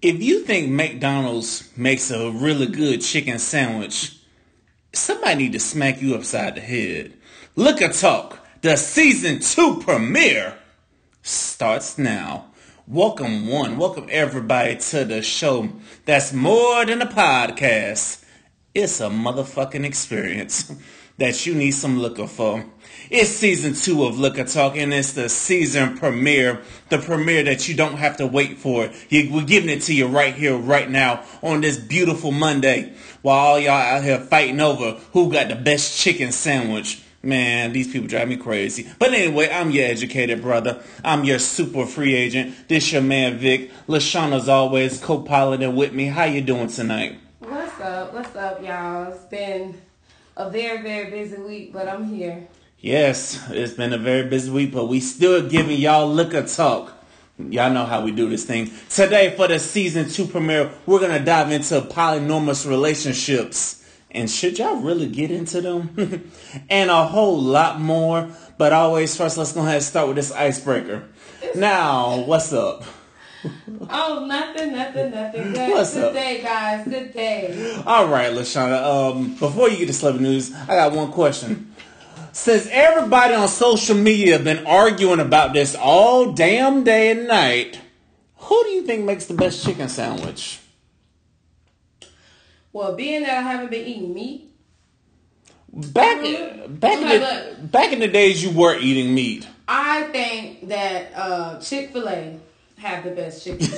If you think McDonald's makes a really good chicken sandwich, somebody need to smack you upside the head. Liquor Talk, the season two premiere starts now. Welcome one, welcome everybody to the show that's more than a podcast. It's a motherfucking experience that you need some liquor for. It's season two of Liquor Talk, and it's the season premiere, the premiere that you don't have to wait for. We're giving it to you right here, right now, on this beautiful Monday, while all y'all out here fighting over who got the best chicken sandwich. Man, these people drive me crazy. But anyway, I'm your educated brother. I'm your super free agent. This your man Vic. Lashana's always co-piloting with me. How you doing tonight? What's up? What's up, y'all? It's been a very, very busy week, but I'm here. Yes, it's been a very busy week, but we still giving y'all liquor talk. Y'all know how we do this thing. Today for the season two premiere, we're gonna dive into polyamorous relationships. And should y'all really get into them? and a whole lot more. But always first, let's go ahead and start with this icebreaker. Now, what's up? Oh, nothing, nothing, nothing. Good, What's good up? day, guys. Good day. All right, Lashana. Um, before you get to celebrity news, I got one question. Since everybody on social media have been arguing about this all damn day and night, who do you think makes the best chicken sandwich? Well, being that I haven't been eating meat, Back back in the, back in the days, you were eating meat. I think that uh, Chick Fil A have the best chicken.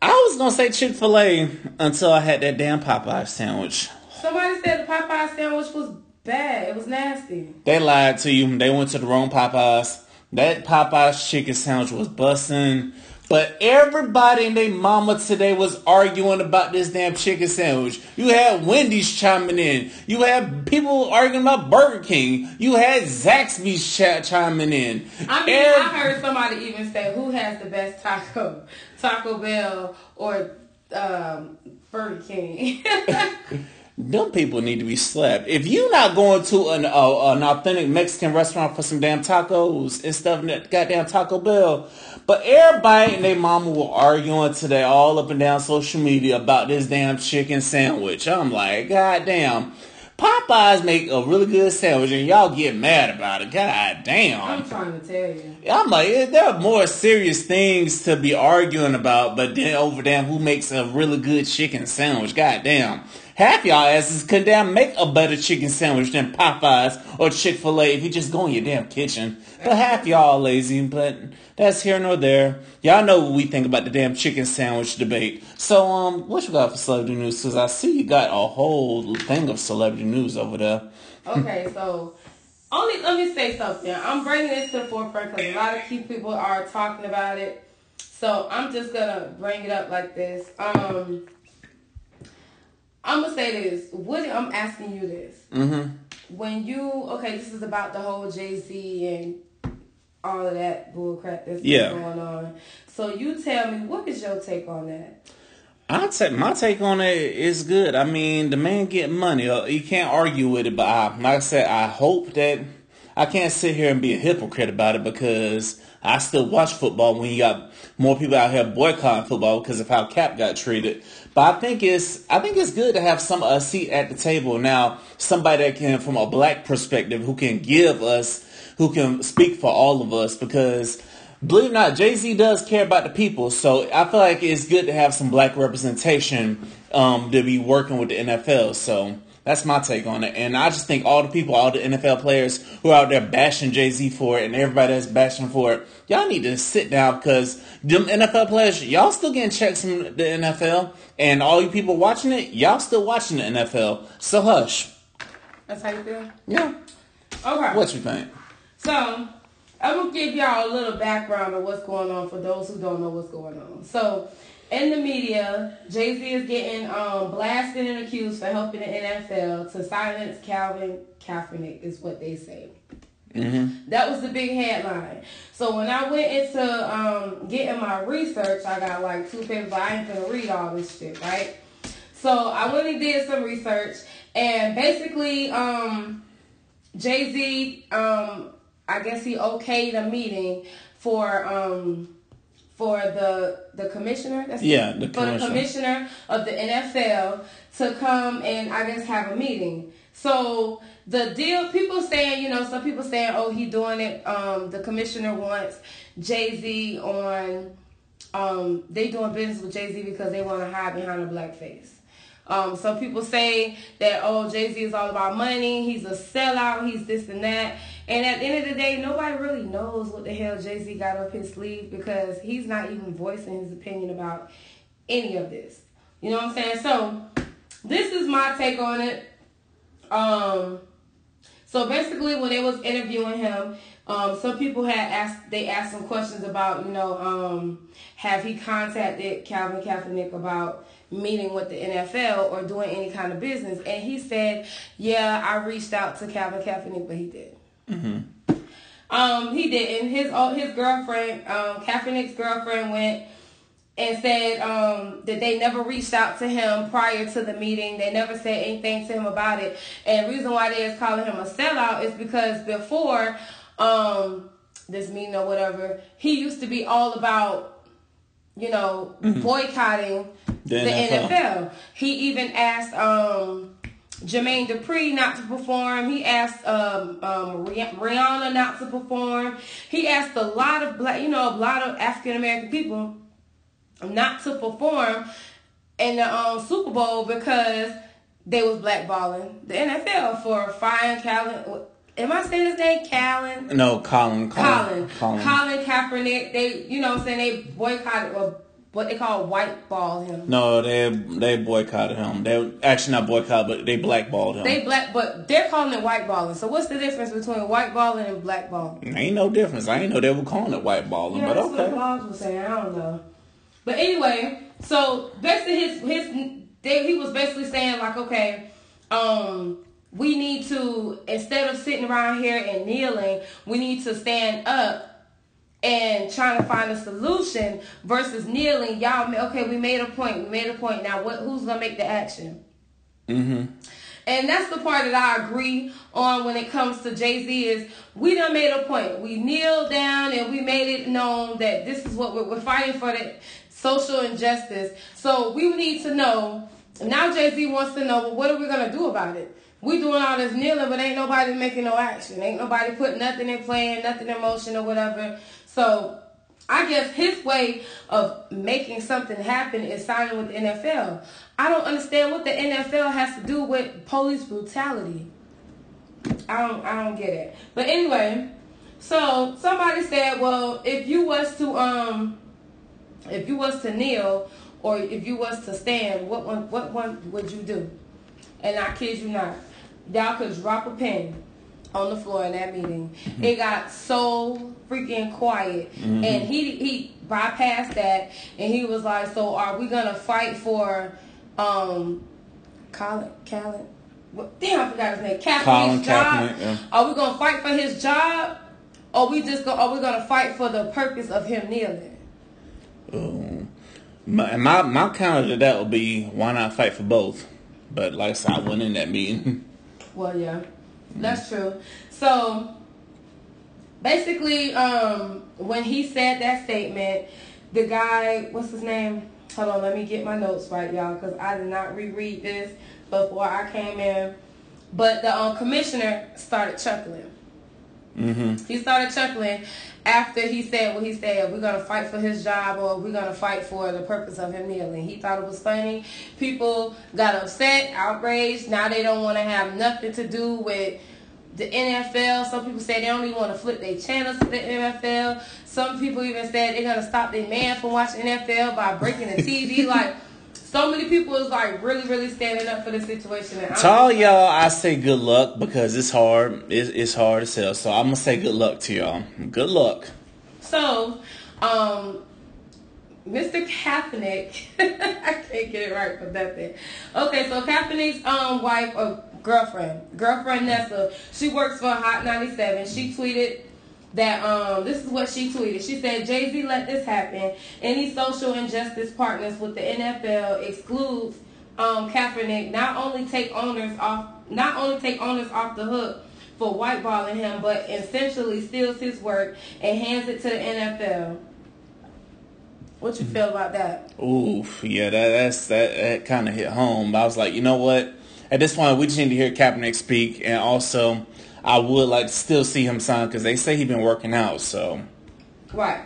I was gonna say Chick Fil A until I had that damn Popeye sandwich. Somebody said the Popeye sandwich was bad. It was nasty. They lied to you. They went to the wrong Popeyes. That Popeyes chicken sandwich was busting. But everybody and their mama today was arguing about this damn chicken sandwich. You had Wendy's chiming in. You had people arguing about Burger King. You had Zaxby's ch- chiming in. I mean, Ev- I heard somebody even say, "Who has the best taco, Taco Bell or um, Burger King?" Them people need to be slapped. If you're not going to an uh, an authentic Mexican restaurant for some damn tacos and stuff, that goddamn Taco Bell. But everybody and their mama were arguing today, all up and down social media about this damn chicken sandwich. I'm like, goddamn. Popeyes make a really good sandwich, and y'all get mad about it. God damn. I'm trying to tell you. I'm like, there are more serious things to be arguing about, but then over damn who makes a really good chicken sandwich. God damn. Half y'all asses could damn make a better chicken sandwich than Popeyes or Chick-fil-A if you just go in your damn kitchen. But half y'all lazy, but that's here nor there. Y'all know what we think about the damn chicken sandwich debate. So, um, what you got for celebrity news? Cause I see you got a whole thing of celebrity news over there. Okay, so only let me say something. I'm bringing this to the forefront because a lot of key people are talking about it. So I'm just gonna bring it up like this. Um, I'm gonna say this. What I'm asking you this. Mm-hmm. When you okay, this is about the whole Jay Z and all of that bullcrap that's Yeah. going on. So you tell me, what is your take on that? I take my take on it is good. I mean, the man get money. Uh, You can't argue with it. But I, like I said, I hope that I can't sit here and be a hypocrite about it because I still watch football when you got more people out here boycotting football because of how Cap got treated. But I think it's I think it's good to have some of a seat at the table now. Somebody that can, from a black perspective, who can give us, who can speak for all of us because. Believe it or not, Jay Z does care about the people, so I feel like it's good to have some black representation um, to be working with the NFL. So that's my take on it, and I just think all the people, all the NFL players who are out there bashing Jay Z for it, and everybody that's bashing for it, y'all need to sit down because them NFL players, y'all still getting checks from the NFL, and all you people watching it, y'all still watching the NFL. So hush. That's how you feel. Yeah. Okay. What you think? So, I'm gonna give y'all a little background on what's going on for those who don't know what's going on. So, in the media, Jay Z is getting um, blasted and accused for helping the NFL to silence Calvin Kaepernick, is what they say. That was the big headline. So when I went into um, getting my research, I got like two papers. But I ain't gonna read all this shit, right? So I went and did some research, and basically, um, Jay Z, um, I guess he okayed a meeting for um, for the the commissioner. That's yeah, the for the commissioner of the NFL to come and I guess have a meeting. So the deal, people saying, you know, some people saying, oh, he doing it. Um, the commissioner wants Jay Z on. Um, they doing business with Jay Z because they want to hide behind a black face. Um, some people say that oh Jay Z is all about money. He's a sellout. He's this and that. And at the end of the day, nobody really knows what the hell Jay Z got up his sleeve because he's not even voicing his opinion about any of this. You know what I'm saying? So this is my take on it. Um, so basically, when they was interviewing him, um, some people had asked they asked some questions about you know um, have he contacted Calvin Kaepernick about meeting with the NFL or doing any kind of business, and he said, yeah, I reached out to Calvin Kaepernick, but he did. Mm-hmm. Um, he didn't. His his girlfriend, um, Kaepernick's girlfriend, went and said um, that they never reached out to him prior to the meeting. They never said anything to him about it. And the reason why they is calling him a sellout is because before um, this meeting or whatever, he used to be all about, you know, mm-hmm. boycotting the, the NFL. NFL. He even asked um, Jermaine Dupri not to perform. He asked um, um, Rihanna not to perform. He asked a lot of black, you know, a lot of African American people not to perform in the um, Super Bowl because they was blackballing the NFL for firing Calvin. Am I saying his name? Callan? No, Colin. Colin. Colin. Colin Kaepernick. They, you know, what I'm saying they boycotted. Well, what they call white ball him. No, they they boycotted him. They actually not boycotted, but they blackballed him. They black, but they're calling it white balling. So what's the difference between white balling and black balling? Ain't no difference. I ain't know they were calling it white balling, yeah, but okay. That's what Bob was saying. I don't know. But anyway, so basically his his they, he was basically saying like, okay, um, we need to instead of sitting around here and kneeling, we need to stand up and trying to find a solution versus kneeling. Y'all, okay, we made a point. We made a point. Now, what? Who's gonna make the action? Mm-hmm. And that's the part that I agree on when it comes to Jay Z is we done made a point. We kneeled down and we made it known that this is what we're, we're fighting for the social injustice. So we need to know. Now Jay Z wants to know, well, what are we gonna do about it? We doing all this kneeling, but ain't nobody making no action. Ain't nobody putting nothing in plan, nothing in motion or whatever. So I guess his way of making something happen is signing with the NFL. I don't understand what the NFL has to do with police brutality. I don't I don't get it. But anyway, so somebody said, well, if you was to um if you was to kneel or if you was to stand, what one what one would you do? And I kid you not, y'all could drop a pen on the floor in that meeting. Mm-hmm. It got so freaking quiet, mm-hmm. and he he bypassed that, and he was like, "So are we gonna fight for um, Colin Colin? What, damn, I forgot his name. Kaepernick's job. yeah. Are we gonna fight for his job, or we just go? Are we gonna fight for the purpose of him kneeling?" Um, my, my my counter to that would be why not fight for both? But like I said, I went in that meeting. Well, yeah. That's true. So basically, um, when he said that statement, the guy, what's his name? Hold on, let me get my notes right, y'all, because I did not reread this before I came in. But the um, commissioner started chuckling. Mm-hmm. He started chuckling after he said what he said. We're gonna fight for his job, or we're gonna fight for the purpose of him kneeling. He thought it was funny. People got upset, outraged. Now they don't want to have nothing to do with the NFL. Some people say they don't even want to flip their channels to the NFL. Some people even said they're gonna stop their man from watching NFL by breaking the TV. like so many people is like really, really standing up for the situation. And to all y'all, I say good luck because it's hard. It's, it's hard to sell. So I'm gonna say good luck to y'all. Good luck. So, um, Mr. Kaepernick, I can't get it right for nothing. Okay, so Kaepernick's um wife or girlfriend, girlfriend Nessa, she works for Hot 97. She tweeted that um this is what she tweeted. She said Jay Z let this happen. Any social injustice partners with the NFL excludes um Kaepernick. Not only take owners off, not only take owners off the hook for whiteballing him, but essentially steals his work and hands it to the NFL. What you feel about that? Oof, yeah, that that's that, that kind of hit home. I was like, you know what? At this point, we just need to hear Kaepernick speak, and also, I would like to still see him sign because they say he's been working out. So, right.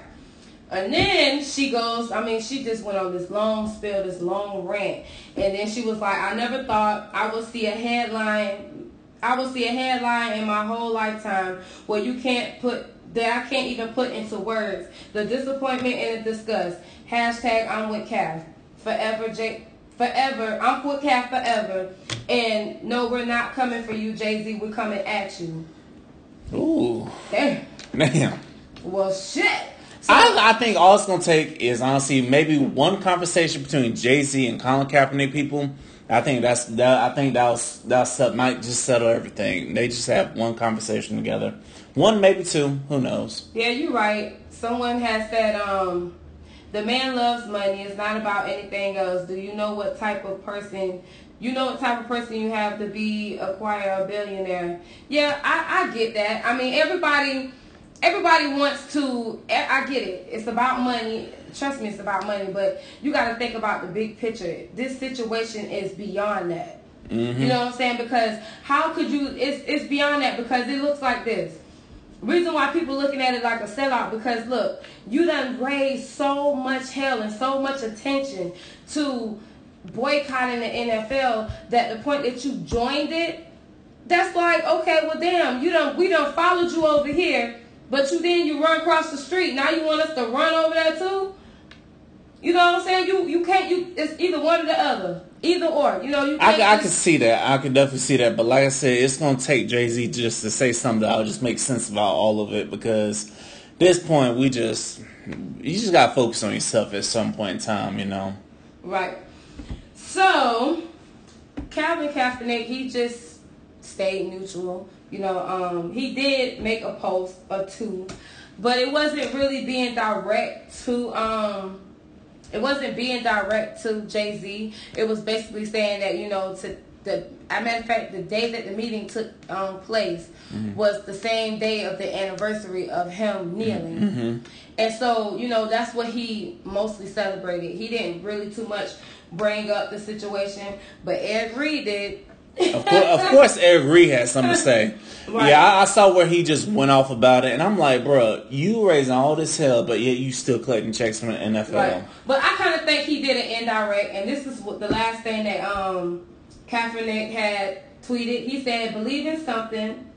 And then she goes, I mean, she just went on this long spill, this long rant. And then she was like, I never thought I would see a headline, I would see a headline in my whole lifetime where you can't put, that I can't even put into words. The disappointment and the disgust. Hashtag I'm with Kap. Forever, J. Forever. I'm with Kap forever. And no, we're not coming for you, Jay-Z. We're coming at you. ooh, Damn. damn. Well, shit. So, I, I think all it's gonna take is honestly maybe one conversation between Jay Z and Colin Kaepernick people. I think that's that. I think that was that might just settle everything. They just have one conversation together, one maybe two. Who knows? Yeah, you're right. Someone has said, um, the man loves money. It's not about anything else. Do you know what type of person you know what type of person you have to be acquire a billionaire. Yeah, I, I get that. I mean everybody everybody wants to I get it. It's about money. Trust me, it's about money, but you got to think about the big picture. This situation is beyond that. Mm-hmm. You know what I'm saying? Because how could you it's it's beyond that because it looks like this. Reason why people looking at it like a sellout because look, you done raised so much hell and so much attention to boycotting the NFL that the point that you joined it, that's like, okay, well damn, you don't we don't followed you over here but you then you run across the street. Now you want us to run over there too? You know what I'm saying? You you can't you it's either one or the other. Either or. You know, you I, can't I just- can see that. I can definitely see that. But like I said, it's gonna take Jay Z just to say something that'll just make sense about all of it because this point we just you just gotta focus on yourself at some point in time, you know. Right. So, Calvin Kaepernick, he just stayed neutral. You know, um, he did make a post or two, but it wasn't really being direct to. Um, it wasn't being direct to Jay Z. It was basically saying that you know to the. As a matter of fact, the day that the meeting took um, place mm-hmm. was the same day of the anniversary of him kneeling. Mm-hmm. Mm-hmm. And so, you know, that's what he mostly celebrated. He didn't really too much bring up the situation, but Ed Reed did. Of course, of course, Eric Reid had something to say. Right. Yeah, I, I saw where he just went off about it, and I'm like, bro, you raising all this hell, but yet you still collecting checks from the NFL. Right. But I kind of think he did an indirect, and this is what the last thing that um, Kaepernick had tweeted. He said, "Believe in something,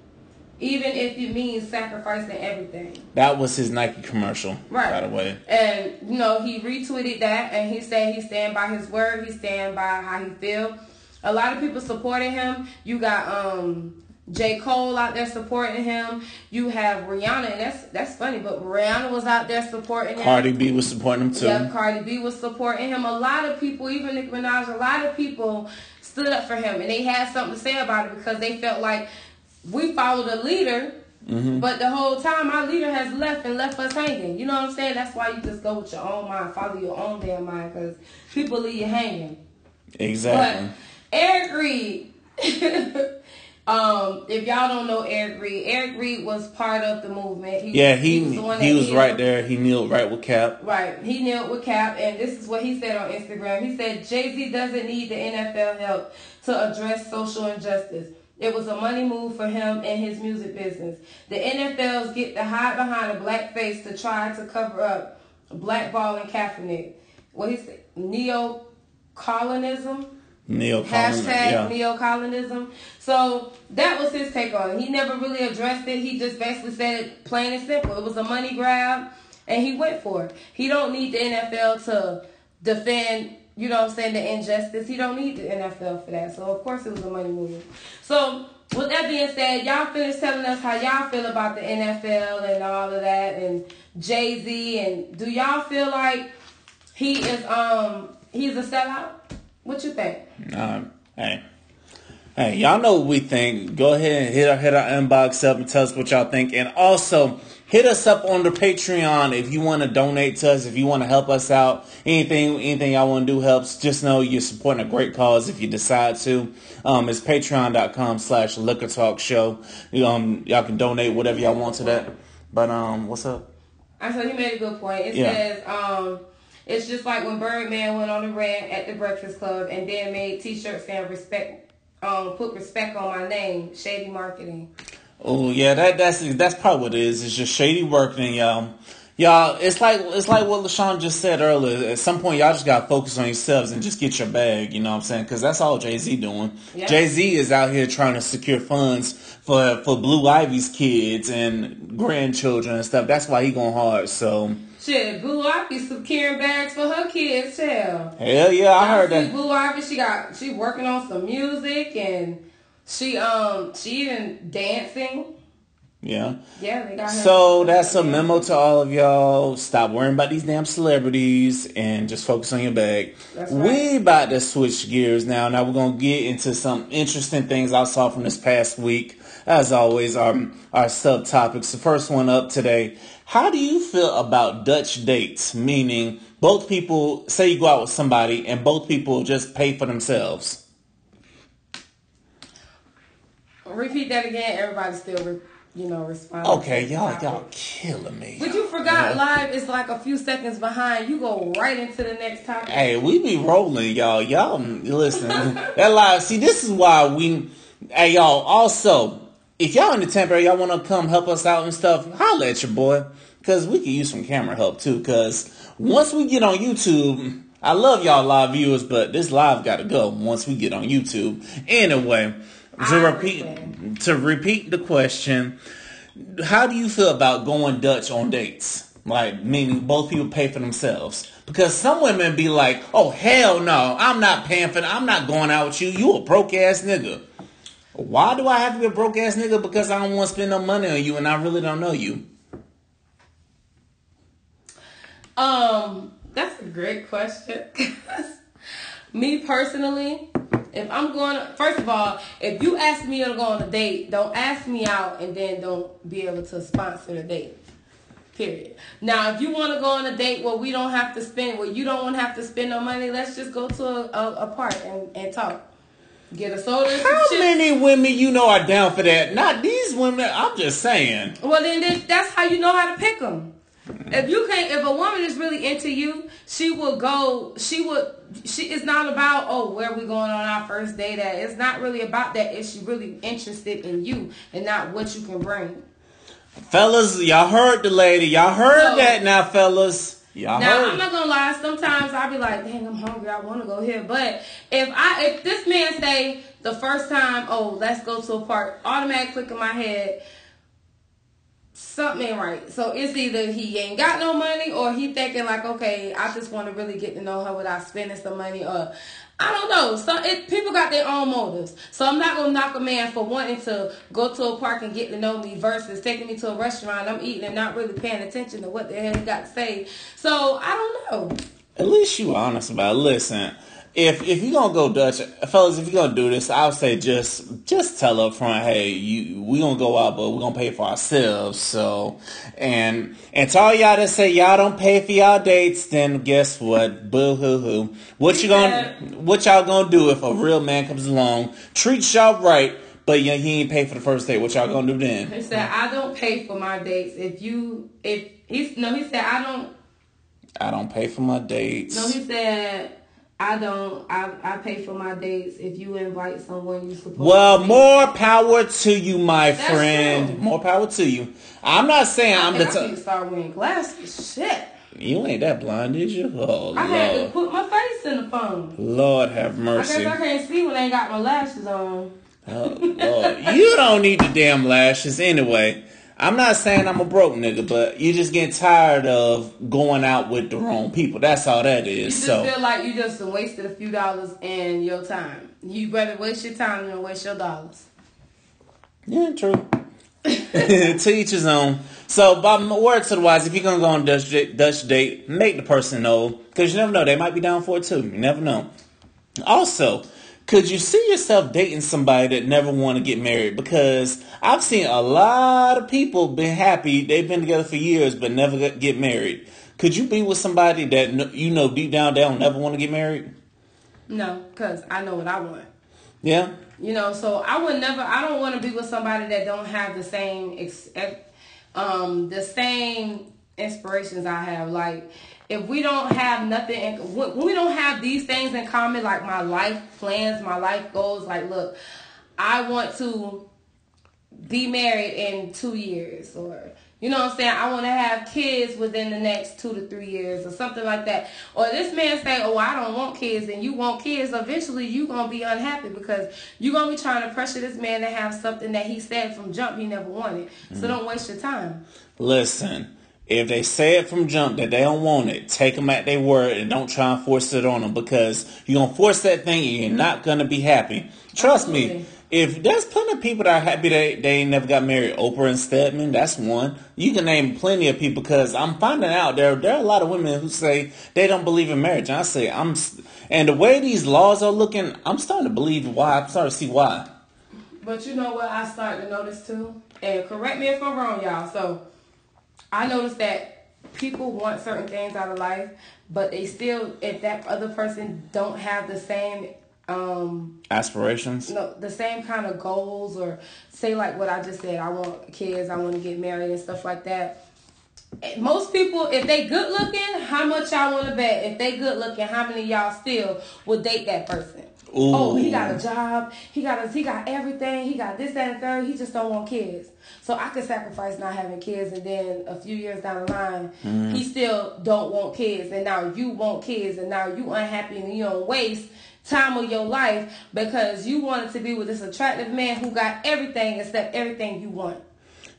even if it means sacrificing everything." That was his Nike commercial, Right. by the way. And you know, he retweeted that, and he said he stand by his word. He stand by how he feel. A lot of people supporting him. You got um J. Cole out there supporting him. You have Rihanna, and that's that's funny, but Rihanna was out there supporting him. Cardi B was supporting him too. Yep, Cardi B was supporting him. A lot of people, even Nicki Minaj, a lot of people stood up for him, and they had something to say about it because they felt like we followed a leader, Mm-hmm. but the whole time our leader has left and left us hanging. You know what I'm saying? That's why you just go with your own mind, follow your own damn mind, because people leave you hanging. Exactly. But Eric Reid, um, if y'all don't know Eric Reid, Eric Reid was part of the movement. He, yeah, he the one he was right there. He kneeled right with Cap. Right. He kneeled with Cap, and this is what he said on Instagram. He said Jay Z doesn't need the NFL help to address social injustice. It was a money move for him and his music business. The NFLs get to hide behind a black face to try to cover up blackballing Kaepernick. What he said, neo-colonism. Neil Hashtag yeah. neo-colonism. So that was his take on it. He never really addressed it. He just basically said it plain and simple. It was a money grab, and he went for it. He don't need the NFL to defend, you know what I'm saying, the injustice. He don't need the NFL for that. So, of course, it was a money move. So, with that being said, y'all finish telling us how y'all feel about the NFL and all of that, and Jay-Z, and do y'all feel like he is, um, he's a sellout? What you think? Um, hey, hey, y'all know what we think. Go ahead and hit our hit our inbox up and tell us what y'all think, and also hit us up on the Patreon if you want to donate to us, if you want to help us out. Anything, anything y'all want to do helps. Just know you're supporting a great cause if you decide to. Um, it's patreon.com slash liquor talk show. Um, y'all can donate whatever y'all want to that. But um, what's up? I said you made a good point. It Yeah. says, um, It's just like when Birdman went on the rant at the Breakfast Club and then made T-shirts saying respect, um, put respect on my name. Shady marketing. Oh yeah, that that's that's probably what it is. It's just shady marketing, y'all. Y'all, it's like it's like what LaShawn just said earlier. At some point, y'all just gotta focus on yourselves and just get your bag. You know what I'm saying? Because that's all Jay Z doing. Yeah. Jay Z is out here trying to secure funds for for Blue Ivy's kids and grandchildren and stuff. That's why he going hard. So Shit, Blue Ivy securing bags for her kids, hell. hell yeah, I heard that. Blue Ivy, she got she working on some music and she um she even dancing. Yeah. Yeah, they got her. So that's a memo to all of y'all. Stop worrying about these damn celebrities and just focus on your bag. That's We right. about to switch gears now. Now we're gonna get into some interesting things I saw from this past week. As always, our our subtopics. The first one up today. How do you feel about Dutch dates? Meaning both people say you go out with somebody and both people just pay for themselves. Repeat that again. Everybody still, re- you know, responding. Okay, y'all y'all killing me. But you forgot Yeah. live is like a few seconds behind. You go right into the next topic. Hey, we be rolling, y'all. Y'all listen. that live. See, this is why we. Hey, y'all. Also, if y'all in the Tampa area, y'all want to come help us out and stuff, holla at your boy, cause we could use some camera help too. Cause once we get on YouTube, I love y'all live viewers, but this live got to go once we get on YouTube. Anyway, to repeat to repeat the question, how do you feel about going Dutch on dates? Like, meaning both people pay for themselves. Because some women be like, oh, hell no, I'm not paying for I'm not going out with you. You a broke ass nigga. Why do I have to be a broke ass nigga? Because I don't want to spend no money on you and I really don't know you. Um, that's a great question. me personally, if I'm going, to, first of all, if you ask me to go on a date, don't ask me out and then don't be able to sponsor the date. Period. Now, if you want to go on a date where we don't have to spend, where you don't want to have to spend no money, let's just go to a, a, a park and, and talk. Get a soda. How many women you know are down for that? Not these women. I'm just saying. Well, then this, that's how you know how to pick them. If you can't, if a woman is really into you, she will go. She will. She. It's not about oh where we going on our first date at. It's not really about that. that. Is she really interested in you and not what you can bring? Fellas, y'all heard the lady. Y'all heard So- that now, fellas. Y'all Now. I'm not gonna lie. Sometimes I'll be like, "Dang, I'm hungry. I want to go here." But if I, if this man say the first time, "Oh, let's go to a park," automatic click in my head, something right. So it's either he ain't got no money, or he thinking like, "Okay, I just want to really get to know her without spending some money," or I don't know. So it, people got their own motives. So I'm not gonna knock a man for wanting to go to a park and get to know me versus taking me to a restaurant. I'm eating and not really paying attention to what the hell he got to say. So I don't know. At least you honest about it. Listen, if if you gonna go Dutch, fellas, if you're gonna do this, I would say just just tell up front, hey, you we gonna go out, but we're gonna pay for ourselves. So, and and to all y'all that say y'all don't pay for y'all dates, then guess what? Boo hoo hoo. What you gonna what y'all gonna do if a real man comes along, treats y'all right, but yeah, he ain't pay for the first date? What y'all gonna do then? He said, "I don't pay for my dates. If you, if he's no, he said, I don't. I don't pay for my dates. No, he said, I don't. I I pay for my dates. If you invite someone, you supposed. Well, more power to you, my That's friend. true. More power to you. I'm not saying I'm the I need to start wearing glasses. Shit, You ain't that blind, did you? Oh I had to put my face in the phone. Lord have mercy. I guess I can't see when I ain't got my lashes on. Oh, Lord. You don't need the damn lashes anyway. I'm not saying I'm a broke nigga, but you just getting tired of going out with the wrong people. That's all that is. You just So feel like you just wasted a few dollars and your time. You better waste your time than waste your dollars. Yeah, true. to each his own. So, by word to the wise, if you're gonna go on a Dutch date, Dutch date, make the person know because you never know they might be down for it too. You never know. Also, could you see yourself dating somebody that never want to get married? Because I've seen a lot of people been happy they've been together for years but never get- married. Could you be with somebody that you know deep down they don't never want to get married? No, because I know what I want. Yeah. You know, so I would never. I don't want to be with somebody that don't have the same, um, the same inspirations I have. Like, if we don't have nothing, in, when we don't have these things in common, like my life plans, my life goals, like look, I want to be married in two years or you know what I'm saying? I want to have kids within the next two to three years or something like that. Or this man say, oh, I don't want kids and you want kids. Eventually you going to be unhappy because you're going to be trying to pressure this man to have something that he said from jump he never wanted. So mm. don't waste your time. Listen, if they say it from jump that they don't want it, take them at their word and don't try and force it on them because you're going to force that thing and you're not going to be happy. Trust Absolutely. me if there's plenty of people that are happy they they never got married, Oprah and Stedman, that's one. You can name plenty of people because I'm finding out there there are a lot of women who say they don't believe in marriage. And I say I'm, and the way these laws are looking, I'm starting to believe why. I'm starting to see why. But you know what? I started to notice too, and correct me if I'm wrong, y'all. So I noticed that people want certain things out of life, but they still, if that other person don't have the same um aspirations? No the same kind of goals or say like what i just said i want kids i want to get married and stuff like that. Most people if they good looking how much y'all want to bet? If they good looking how many y'all still will date that person Ooh. Oh, he got a job. He got a, he got everything. He got this, that, and third. He just don't want kids. So I could sacrifice not having kids, and then a few years down the line, mm. he still don't want kids, and now you want kids, and now you unhappy and you don't waste time of your life because you wanted to be with this attractive man who got everything except everything you want.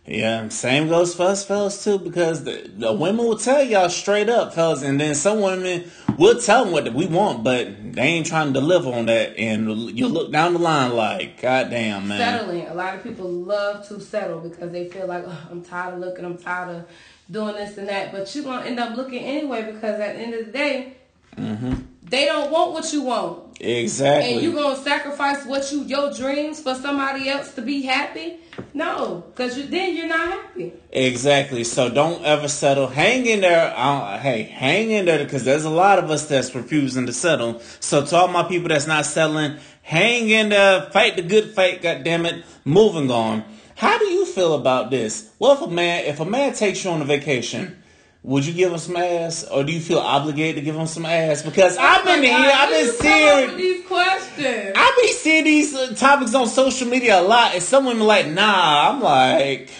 Yeah, same goes for us fellas too, because the, the women will tell y'all straight up, fellas, and then some women will tell them what we want, but they ain't trying to deliver on that, and you look down the line like, God damn, man. Settling. A lot of people love to settle because they feel like, oh, I'm tired of looking, I'm tired of doing this and that, but you're gonna end up looking anyway because at the end of the day, mm-hmm. they don't want what you want. Exactly. And you're gonna sacrifice what you your dreams for somebody else to be happy? No, because you, then you're not happy. Exactly. So don't ever settle. Hang in there. Uh, hey, hang in there because there's a lot of us that's refusing to settle. So to all my people that's not settling, hang in there. Fight the good fight. God damn it. Moving on. How do you feel about this? Well, if a man if a man takes you on a vacation would you give him some ass, or do you feel obligated to give him some ass? Because I've been here, I've been seeing these questions. I've been seeing these uh, topics on social media a lot, and some women like, nah. I'm like,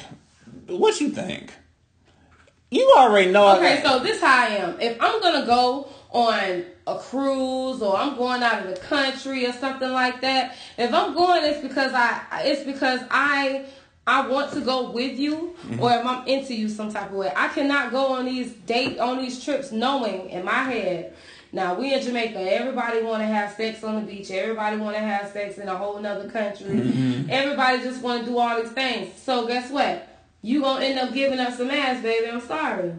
what you think? You already know. Okay, so this how I am. If I'm gonna go on a cruise or I'm going out of the country or something like that, if I'm going, it's because I it's because I I want to go with you mm-hmm. or if I'm into you some type of way. I cannot go on these date on these trips knowing in my head. Now we in Jamaica, everybody want to have sex on the beach. Everybody want to have sex in a whole nother country. Mm-hmm. Everybody just want to do all these things. So guess what? You gonna end up giving up some ass, baby. I'm sorry.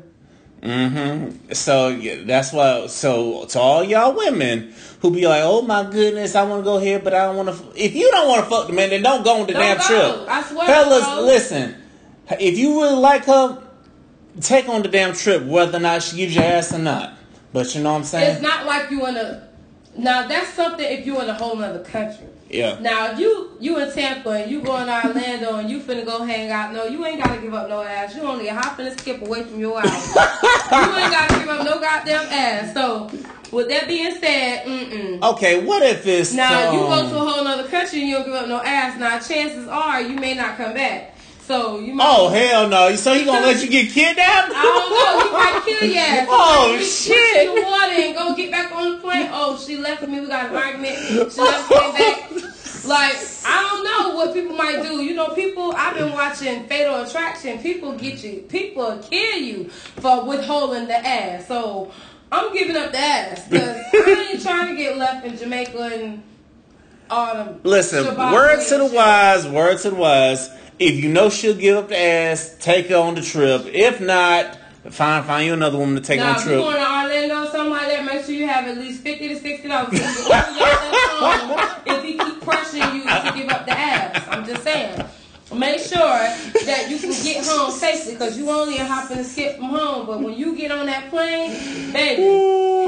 Mm-hmm. So yeah, that's why. So to all y'all women who be like, "Oh my goodness, I want to go here, but I don't want to." If you don't want to fuck the man, then don't go on the don't damn go. trip. I swear, fellas, bro. listen. If you really like her, take on the damn trip, whether or not she gives your ass or not. But you know what I'm saying? It's not like you in a. Now that's something if you're in a whole other country. Yeah. Now if you you in Tampa and you going to Orlando and you finna go hang out, no, you ain't gotta give up no ass. You only a hop and a skip away from your house. you ain't gotta give up no goddamn ass. So with that being said, mm-mm. Okay, what if it's now um, you go to a whole other country and you don't give up no ass? Now chances are you may not come back. So you might. Oh hell no! So he gonna let you get kidnapped? I don't know. He might kill you. Ass. Oh shit! In the water and go get back on the plane. Oh, she left me. We got an argument. She left me back. Like I don't know what people might do. You know, people. I've been watching Fatal Attraction. People get you. People kill you for withholding the ass. So I'm giving up the ass because I ain't trying to get left in Jamaica and all them. Listen, word to the wise. Word to the wise if you know she'll give up the ass, take her on the trip. If not, find find you another woman to take on the trip. If you're going to Orlando, something like that, make sure you have at least fifty to sixty dollars. if he keep pressuring you to give up the ass, I'm just saying. Make sure that you can get home safely because you only a hop and a skip from home. But when you get on that plane, baby,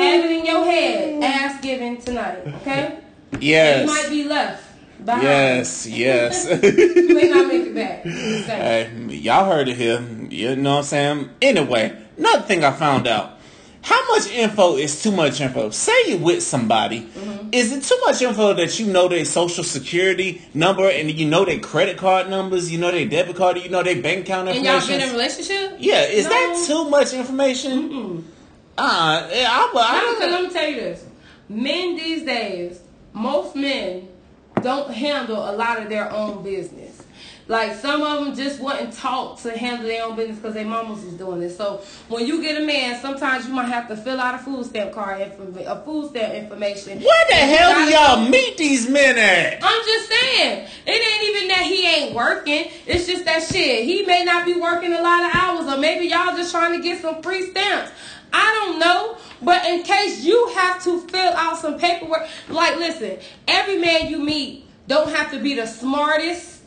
have it in your head, ass giving tonight, okay? Yes. And you might be left. Bye. Yes, yes. you may not make it back. Hey, y'all heard it here. You know what I'm saying? Anyway, another thing I found out. How much info is too much info? Say you with somebody. Mm-hmm. Is it too much info that you know their social security number and you know their credit card numbers, you know their debit card, you know their bank account And y'all information? been in a relationship? yeah, is No. that too much information? Uh, I, I, No, I, because let me tell you this. Men these days, most men don't handle a lot of their own business. Like some of them just wasn't taught to handle their own business because their mamas was doing it. So when you get a man, sometimes you might have to fill out a food stamp card, informa- a food stamp information. where the hell do y'all go- meet these men at? I'm just saying, it ain't even that he ain't working. It's just that shit. He may not be working a lot of hours, or maybe y'all just trying to get some free stamps. I don't know. But in case you have to fill out some paperwork, like listen, every man you meet don't have to be the smartest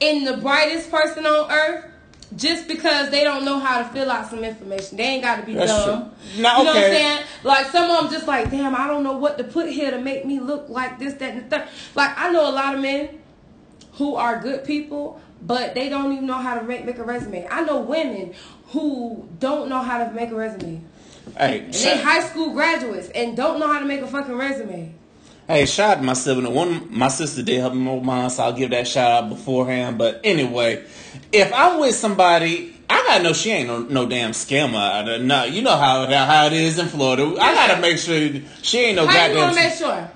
and the brightest person on earth. Just because they don't know how to fill out some information, they ain't got to be That's dumb. true. Now, you know what I'm saying? Like some of them just like, damn, I don't know what to put here to make me look like this, that, and the third. Like I know a lot of men who are good people, but they don't even know how to make, make a resume. I know women who don't know how to make a resume. Hey, And they high school graduates and don't know how to make a fucking resume. Hey, shout out to my sibling. One, my sister did help me with mine, so I'll give that shout out beforehand. But anyway, if I'm with somebody, I gotta know she ain't no, no damn scammer. I- No, you know how how it is in Florida. I gotta make sure she ain't no How you goddamn. gonna make sure?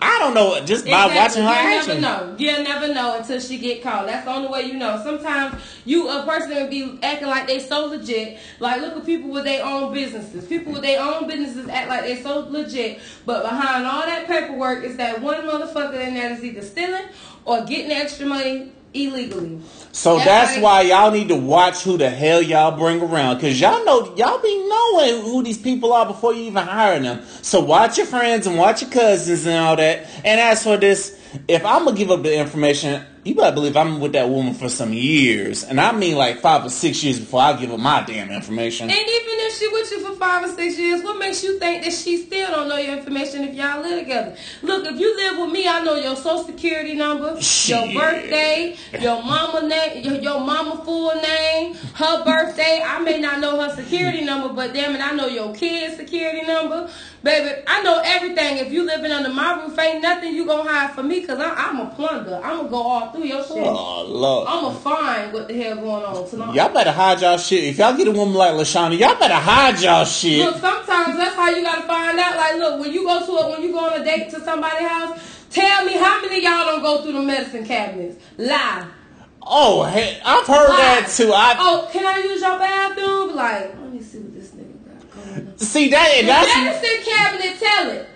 I don't know, just by Exactly. watching her You'll action. never know. You'll never know until she get caught. That's the only way you know. Sometimes you a person will be acting like they so legit. Like look at people with their own businesses. People with their own businesses act like they so legit, but behind all that paperwork is that one motherfucker in there that's either stealing or getting extra money illegally. So That's that's why y'all need to watch who the hell y'all bring around, cause y'all know y'all be knowing who these people are before you even hire them. So watch your friends and watch your cousins and all that. And as for this, if I'm gonna give up the information, you better believe I'm with that woman for some years, and I mean like five or six years before I give up my damn information. And even if she with you for five or six years, what makes you think that she still don't know your information if y'all live together? Look, if you live with me, I know your social security number, Shit. your birthday, your mama name, your, your mama full name, her birthday. I may not know her security number, but damn it, I know your kid's security number. Baby, I know everything. If you living under my roof, ain't nothing you gonna hide from me, cause I, I'm a plunder. I'm gonna go all through your shit. Oh lord. I'm gonna find what the hell going on tonight. Y'all better hide y'all shit. If y'all get a woman like Lashana, y'all better hide y'all shit. Look, sometimes that's how you gotta find out. Like, look, when you go to a, when you go on a date to somebody's house, tell me how many of y'all don't go through the medicine cabinets. Lie. Oh, hey, I've heard Lie. that too. I Oh, can I use your bathroom? Like, let me see what this nigga got going on. See that, and that's the medicine cabinet, tell it.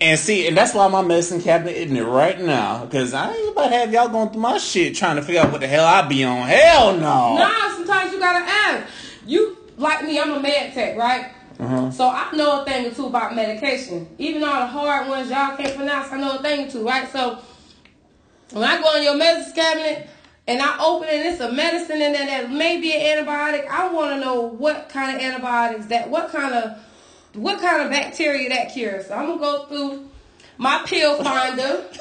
and see, and that's why my medicine cabinet isn't it right now, because I ain't about to have y'all going through my shit trying to figure out what the hell I be on. Hell no. Nah, sometimes you gotta ask. You like me, I'm a med tech, right? Uh-huh. So I know a thing or two about medication. Even all the hard ones y'all can't pronounce, I know a thing or two, right? So when I go in your medicine cabinet and I open it, it's a medicine in there that may be an antibiotic. I want to know what kind of antibiotics that, what kind of, what kind of bacteria that cures. So I'm gonna go through my pill finder.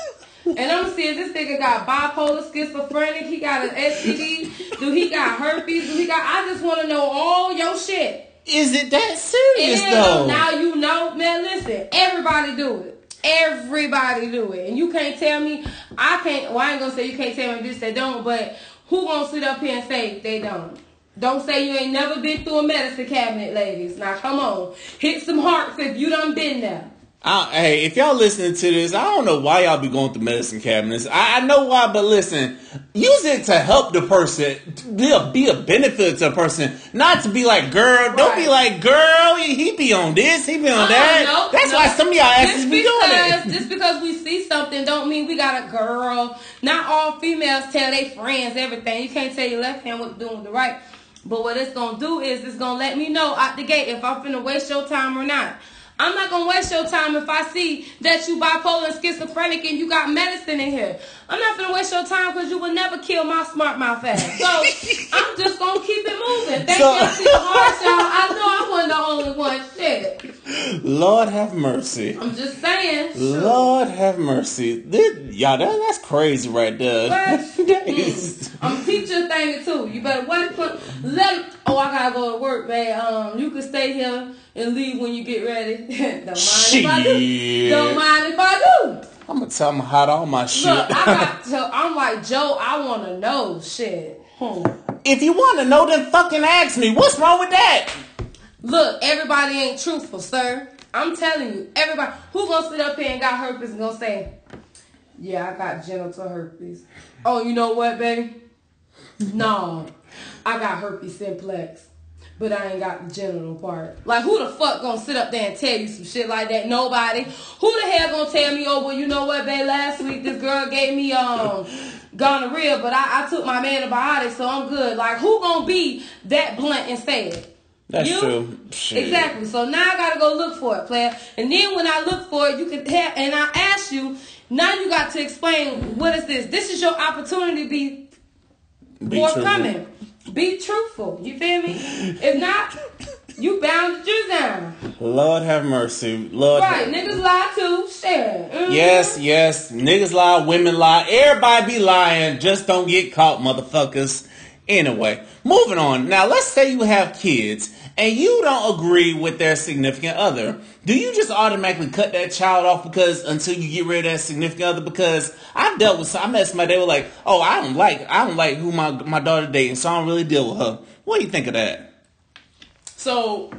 And I'm gonna see if this nigga got bipolar, schizophrenic, he got an STD, do he got herpes, do he got I just wanna know all your shit. Is it that serious then though? now you know, man, listen, everybody do it. Everybody do it. And you can't tell me I can't well I ain't gonna say you can't tell me this they don't, but who gonna sit up here and say they don't? Don't say you ain't never been through a medicine cabinet, ladies. Now come on. Hit some hearts if you done been there. I, hey, if y'all listening to this, I don't know why y'all be going through medicine cabinets. I, I know why, but listen, use it to help the person, be a, be a benefit to a person, not to be like, girl, don't be like, girl, he, be on this, he be on that. no, That's no. why some of y'all asses be doing it. Just because we see something don't mean we got a girl. Not all females tell their friends everything. You can't tell your left hand what to do with the right. But what it's gonna do is it's gonna let me know out the gate if I'm finna waste your time or not. I'm not gonna waste your time if I see that you bipolar and schizophrenic and you got medicine in here. I'm not gonna waste your time because you will never kill my smart mouth ass. So I'm just gonna keep it moving. Thank So- you to your heart, y'all. I know I wasn't the only one. Shit. Lord have mercy. I'm just saying. Sure. Lord have mercy. This, y'all, that, that's crazy right there. What? That is- mm. I'm teaching a thing or two. You better wait for let oh, I gotta go to work, man. Um, you can stay here and leave when you get ready. Don't mind if I do. Don't mind if I do. I'm gonna tell them hide all my shit. Look, I got to, I'm like, Joe, I want to know shit. Hmm. if you want to know, then fucking ask me. What's wrong with that? Look, everybody ain't truthful, sir. I'm telling you, everybody who gonna sit up here and got herpes and gonna say, "Yeah, I got genital herpes." Oh, you know what, baby? No, I got herpes simplex, but I ain't got the genital part. Like, who the fuck gonna sit up there and tell you some shit like that? Nobody. Who the hell gonna tell me? Oh, well, you know what, babe? Last week this girl gave me um gonorrhea, but I, I took my antibiotics, so I'm good. Like, who gonna be that blunt and say it? That's You? true. Shit. Exactly. So now I gotta go look for it, player. And then when I look for it, you can have, and I ask you, now you got to explain what is this? This is your opportunity to be, Be forthcoming. Be truthful. You feel me? If not, you bound to do down. Lord have mercy. Lord. Right? Niggas lie too. Shit. Mhm. Yes, yes. Niggas lie, women lie. Everybody be lying. Just don't get caught, motherfuckers. Anyway, moving on. Now, let's say you have kids and you don't agree with their significant other. Do you just automatically cut that child off because until you get rid of that significant other? Because I've dealt with some, I met somebody, they were like, oh, I don't like, I don't like who my, my daughter dating, so I don't really deal with her. What do you think of that? So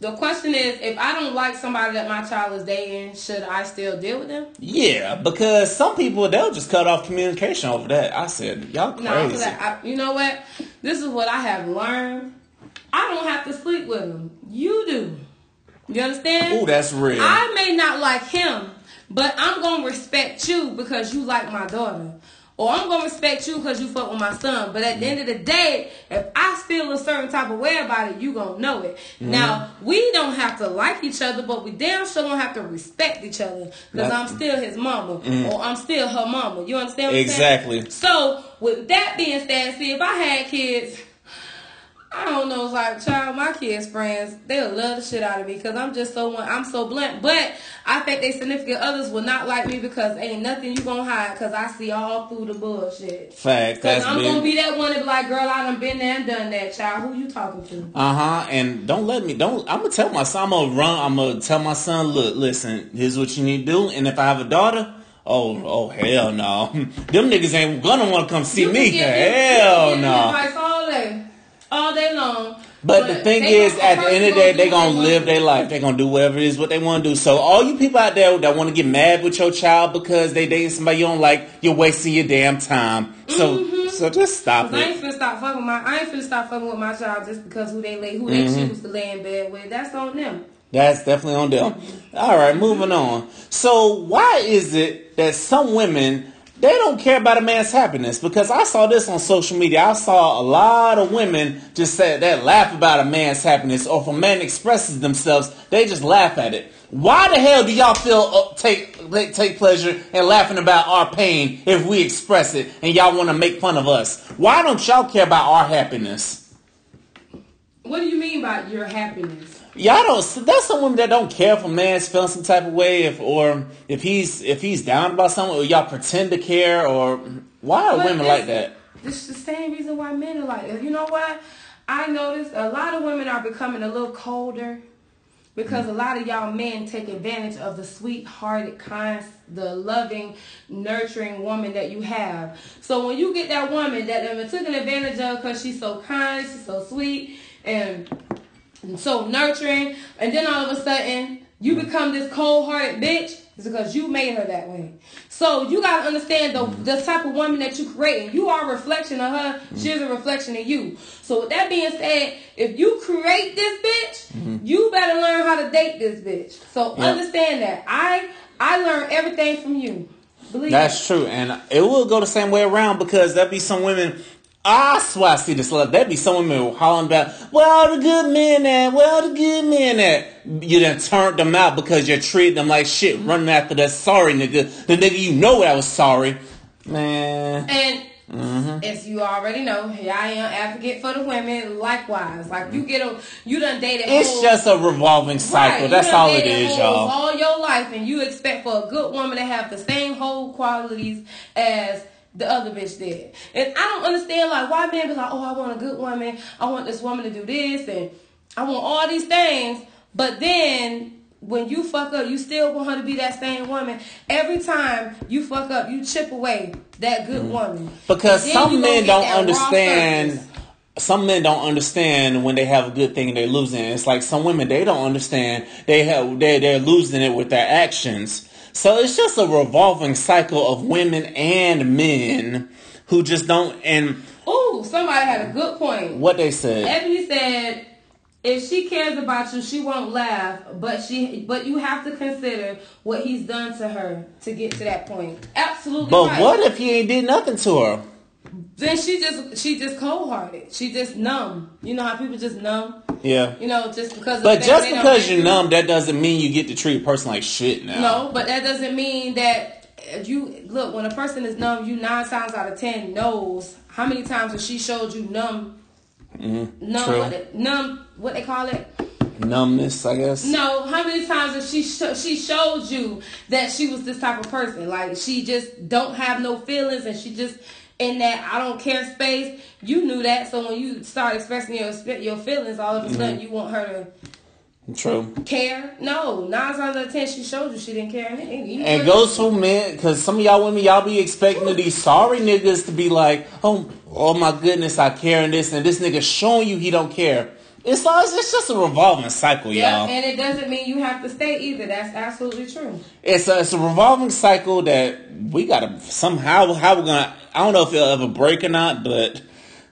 the question is, if I don't like somebody that my child is dating, should I still deal with them? Yeah, because some people, they'll just cut off communication over that. I said, y'all crazy. No, I, you know what? This is what I have learned. I don't have to sleep with them. You do. You understand? Oh, that's real. I may not like him, but I'm gonna respect you because you like my daughter. Or I'm gonna respect you because you fuck with my son. But at the end of the day, if I feel a certain type of way about it, you gonna know it. Mm-hmm. Now we don't have to like each other, but we damn sure don't have to respect each other because I'm still his mama or I'm still her mama. You understand? What I'm saying? Mm-hmm. Exactly. So with that being said, see if I had kids, I don't know, it's like child, my kids' friends, they'll love the shit out of me because I'm just so one, I'm so blunt. But I think they significant others will not like me because ain't nothing you gonna hide because I see all through the bullshit. Fact. Cause That's I'm big. gonna be that one to be like, girl, I done been there and done that, child. Who you talking to? Uh huh. And don't let me. Don't. I'm gonna tell my son. I'm gonna run. I'm gonna tell my son. Look, listen. Here's what you need to do. And if I have a daughter, oh, oh, hell no. Them niggas ain't gonna want to come see You me. Hell you can give me no. All day, long. But the thing is, at the end of the day, they what gonna live their life. They gonna do whatever it is what they want to do. So all you people out there that want to get mad with your child because they dating somebody you don't like, you're wasting your damn time. So, Mm-hmm. so just stop it. I ain't finna stop fucking with my. I ain't finna stop fucking with my child just because who they lay, who they Mm-hmm. choose to lay in bed with. That's on them. That's definitely on them. All right, moving on. So why is it that some women they don't care about a man's happiness? Because I saw this on social media. I saw a lot of women just say that laugh about a man's happiness, or if a man expresses themselves, they just laugh at it. Why the hell do y'all feel uh, take take- take pleasure in laughing about our pain if we express it, and y'all want to make fun of us? Why don't y'all care about our happiness? What do you mean by your happiness? Y'all don't. That's some women that don't care if a man's feeling some type of way, if or if he's if he's down about something, or y'all pretend to care, or why are But women like that? It's the same reason why men are like that. You know what? I noticed a lot of women are becoming a little colder because a lot of y'all men take advantage of the sweet-hearted, kind, the loving, nurturing woman that you have. So when you get that woman that been taken advantage of because she's so kind, she's so sweet, and so nurturing, and then all of a sudden you become this cold-hearted bitch. It's because you made her that way. So you gotta understand the the type of woman that you creating. You are a reflection of her. Mm-hmm. She's a reflection of you. So with that being said, if you create this bitch, mm-hmm. you better learn how to date this bitch. So Yeah. understand that. I I learned everything from you. Believe That's that. true, and it will go the same way around because there'll be some women. I swear I see this love. There be some women hollering about, well, the good men at, well, the good men at. You done turned them out because you're treating them like shit, running after that sorry nigga. The nigga you know that was sorry. Man. And Mm-hmm. as you already know, I am advocate for the women. Likewise, like you get a you done dated. It's just a revolving cycle. Right, That's all it is, y'all. All your life, and you expect for a good woman to have the same whole qualities as the other bitch did. And I don't understand like why men be like, oh, I want a good woman. I want this woman to do this and I want all these things. But then when you fuck up, you still want her to be that same woman. Every time you fuck up, you chip away that good mm. woman. Because some men don't understand. Some men don't understand when they have a good thing and they're losing. It. It's like some women they don't understand. They have they they're losing it with their actions. So it's just a revolving cycle of women and men who just don't. And oh, somebody had a good point. What they said. Ebony said if she cares about you, she won't laugh, but she but you have to consider what he's done to her to get to that point. Absolutely. But right. what if he ain't did nothing to her? Then she just she just cold hearted. She just numb. You know how people just numb. Yeah. You know, just because. But just because you're numb, that doesn't mean you get to treat a person like shit. Now. No, but that doesn't mean that you look when a person is numb. You nine times out of ten knows how many times has she showed you numb Mm-hmm. Numb, True. what, numb, what they call it? Numbness, I guess. No, how many times has she sh- she showed you that she was this type of person? Like she just don't have no feelings, and she just in that I don't care space. You knew that, so when you start expressing your your feelings, all of a sudden mm-hmm. you want her to True. Care? No. Nine times out of ten, she showed you she didn't care. And, and goes to men, because some of y'all women, y'all be expecting these sorry niggas to be like, oh, oh my goodness, I care in this, and this nigga showing you he don't care. It's it's just a revolving cycle, yeah, y'all. And it doesn't mean you have to stay either. That's absolutely true. It's a it's a revolving cycle that we gotta somehow how we're gonna. I don't know if it'll ever break or not, but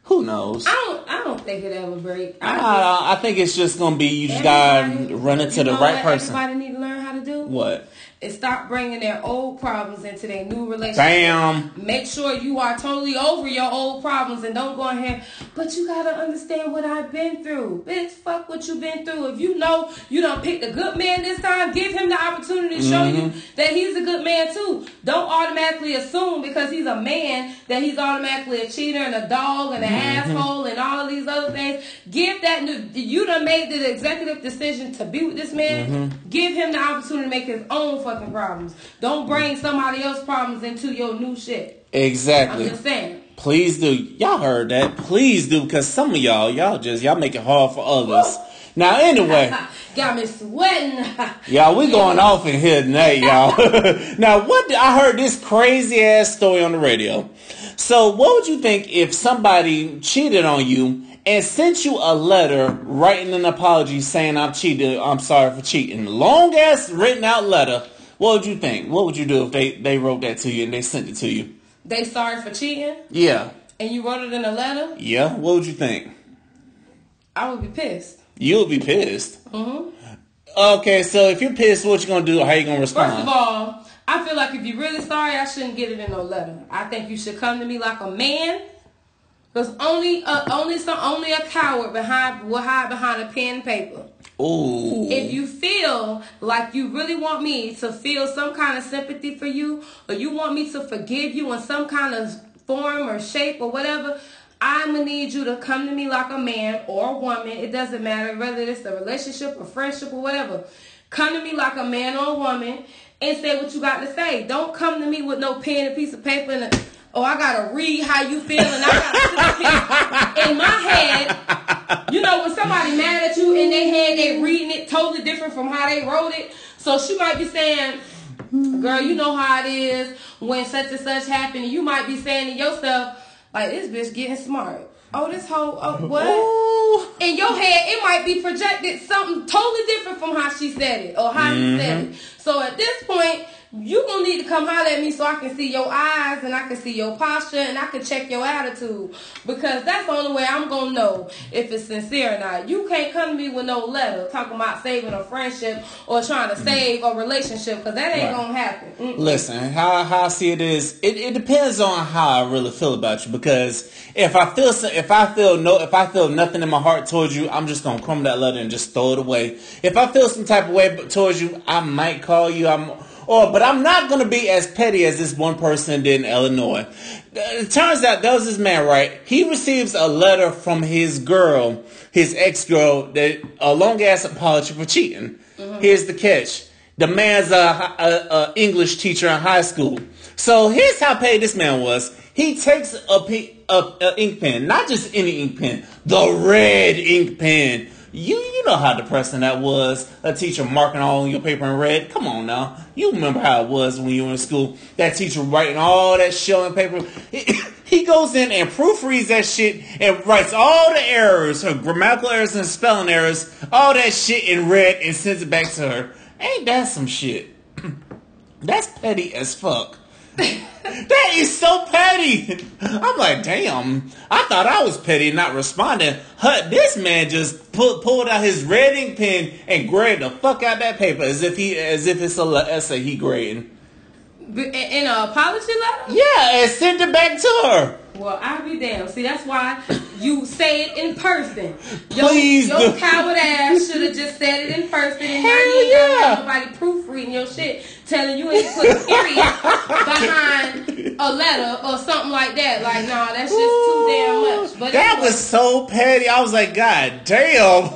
who knows? I don't. I don't think it'll ever break. I, I, I think it's just gonna be you just gotta run into the right person. Everybody need to learn how to do what and stop bringing their old problems into their new relationship. Bam. Make sure you are totally over your old problems and don't go ahead. But you gotta understand what I've been through. Bitch, fuck what you've been through. If you know you don't pick a good man this time, give him the opportunity to show mm-hmm. you that he's a good man too. Don't automatically assume because he's a man that he's automatically a cheater and a dog and an mm-hmm. asshole and all of these other things. Give that new. you done made the executive decision to be with this man. Mm-hmm. Give him the opportunity to make his own fucking problems. Don't bring mm. somebody else's problems into your new shit. Exactly. I'm just saying. Please do. Y'all heard that. Please do because some of y'all, y'all just y'all make it hard for others. Woo. Now anyway. Got me sweating. y'all, we going off in here tonight, y'all. now what I heard this crazy ass story on the radio. So what would you think if somebody cheated on you and sent you a letter writing an apology saying I'm cheated, I'm sorry for cheating. Long ass written out letter what would you think? What would you do if they, they wrote that to you and they sent it to you? They sorry for cheating? Yeah. And you wrote it in a letter? Yeah. What would you think? I would be pissed. You would be pissed? Mm-hmm. Okay, so if you're pissed, what you gonna do? How you gonna respond? First of all, I feel like if you're really sorry, I shouldn't get it in no letter. I think you should come to me like a man. Cause only uh, only some only a coward behind will hide behind a pen and paper. Ooh. If you feel like you really want me to feel some kind of sympathy for you, or you want me to forgive you in some kind of form or shape or whatever, I'm gonna need you to come to me like a man or a woman. It doesn't matter whether it's a relationship or friendship or whatever. Come to me like a man or a woman and say what you got to say. Don't come to me with no pen and piece of paper and a, oh, I gotta read how you feel and I gotta in my head. You know, when somebody mad at you in their head, they reading it totally different from how they wrote it. So she might be saying, girl, you know how it is when such and such happened. You might be saying to yourself, like, this bitch getting smart. Oh, this whole, oh, what? Ooh. In your head, it might be projected something totally different from how she said it or how mm-hmm. he said it. So at this point, you gonna need to come holler at me so I can see your eyes and I can see your posture and I can check your attitude because that's the only way I'm gonna know if it's sincere or not. You can't come to me with no letter talking about saving a friendship or trying to mm-hmm. save a relationship because that ain't right. gonna happen. Mm-mm. Listen, how how I see it is, it, it depends on how I really feel about you because if I feel if I feel no if I feel nothing in my heart towards you, I'm just gonna crumble that letter and just throw it away. If I feel some type of way towards you, I might call you. I'm or, but I'm not going to be as petty as this one person did in Illinois. It turns out that was this man, right? He receives a letter from his girl, his ex girl, that a long ass apology for cheating. Mm-hmm. Here's the catch: the man's a, a, a English teacher in high school. So here's how paid this man was. He takes a, a, a ink pen, not just any ink pen, the red ink pen. You you know how depressing that was. A teacher marking all your paper in red. Come on now, you remember how it was when you were in school. That teacher writing all that shit on paper. He, he goes in and proofreads that shit and writes all the errors, her grammatical errors and spelling errors, all that shit in red and sends it back to her. Ain't that some shit? That's petty as fuck. that is so petty. I'm like, damn. I thought I was petty not responding. Huh, this man just pulled pulled out his red ink pen and graded the fuck out that paper as if he as if it's a essay he grading. In in a apology letter? Yeah, and sent it back to her. Well, I'll be damned. See, that's why you say it in person. Your, Please your do. coward ass should have just said it in person and Hell you ain't yeah. nobody proofreading your shit, telling you ain't put a period behind a letter or something like that. Like, nah, that's just too damn much. But that anyway, was so petty. I was like, God damn.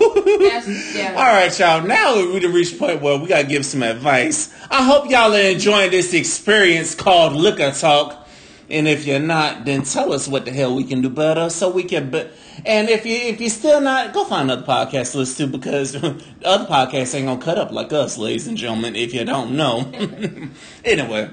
Yeah. All right, y'all. Now we reached point where we gotta give some advice. I hope y'all are enjoying this experience called Liquor Talk. And if you're not, then tell us what the hell we can do better, so we can. Be- and if you if you're still not, go find another podcast to listen to because other podcasts ain't gonna cut up like us, ladies and gentlemen. If you don't know. anyway,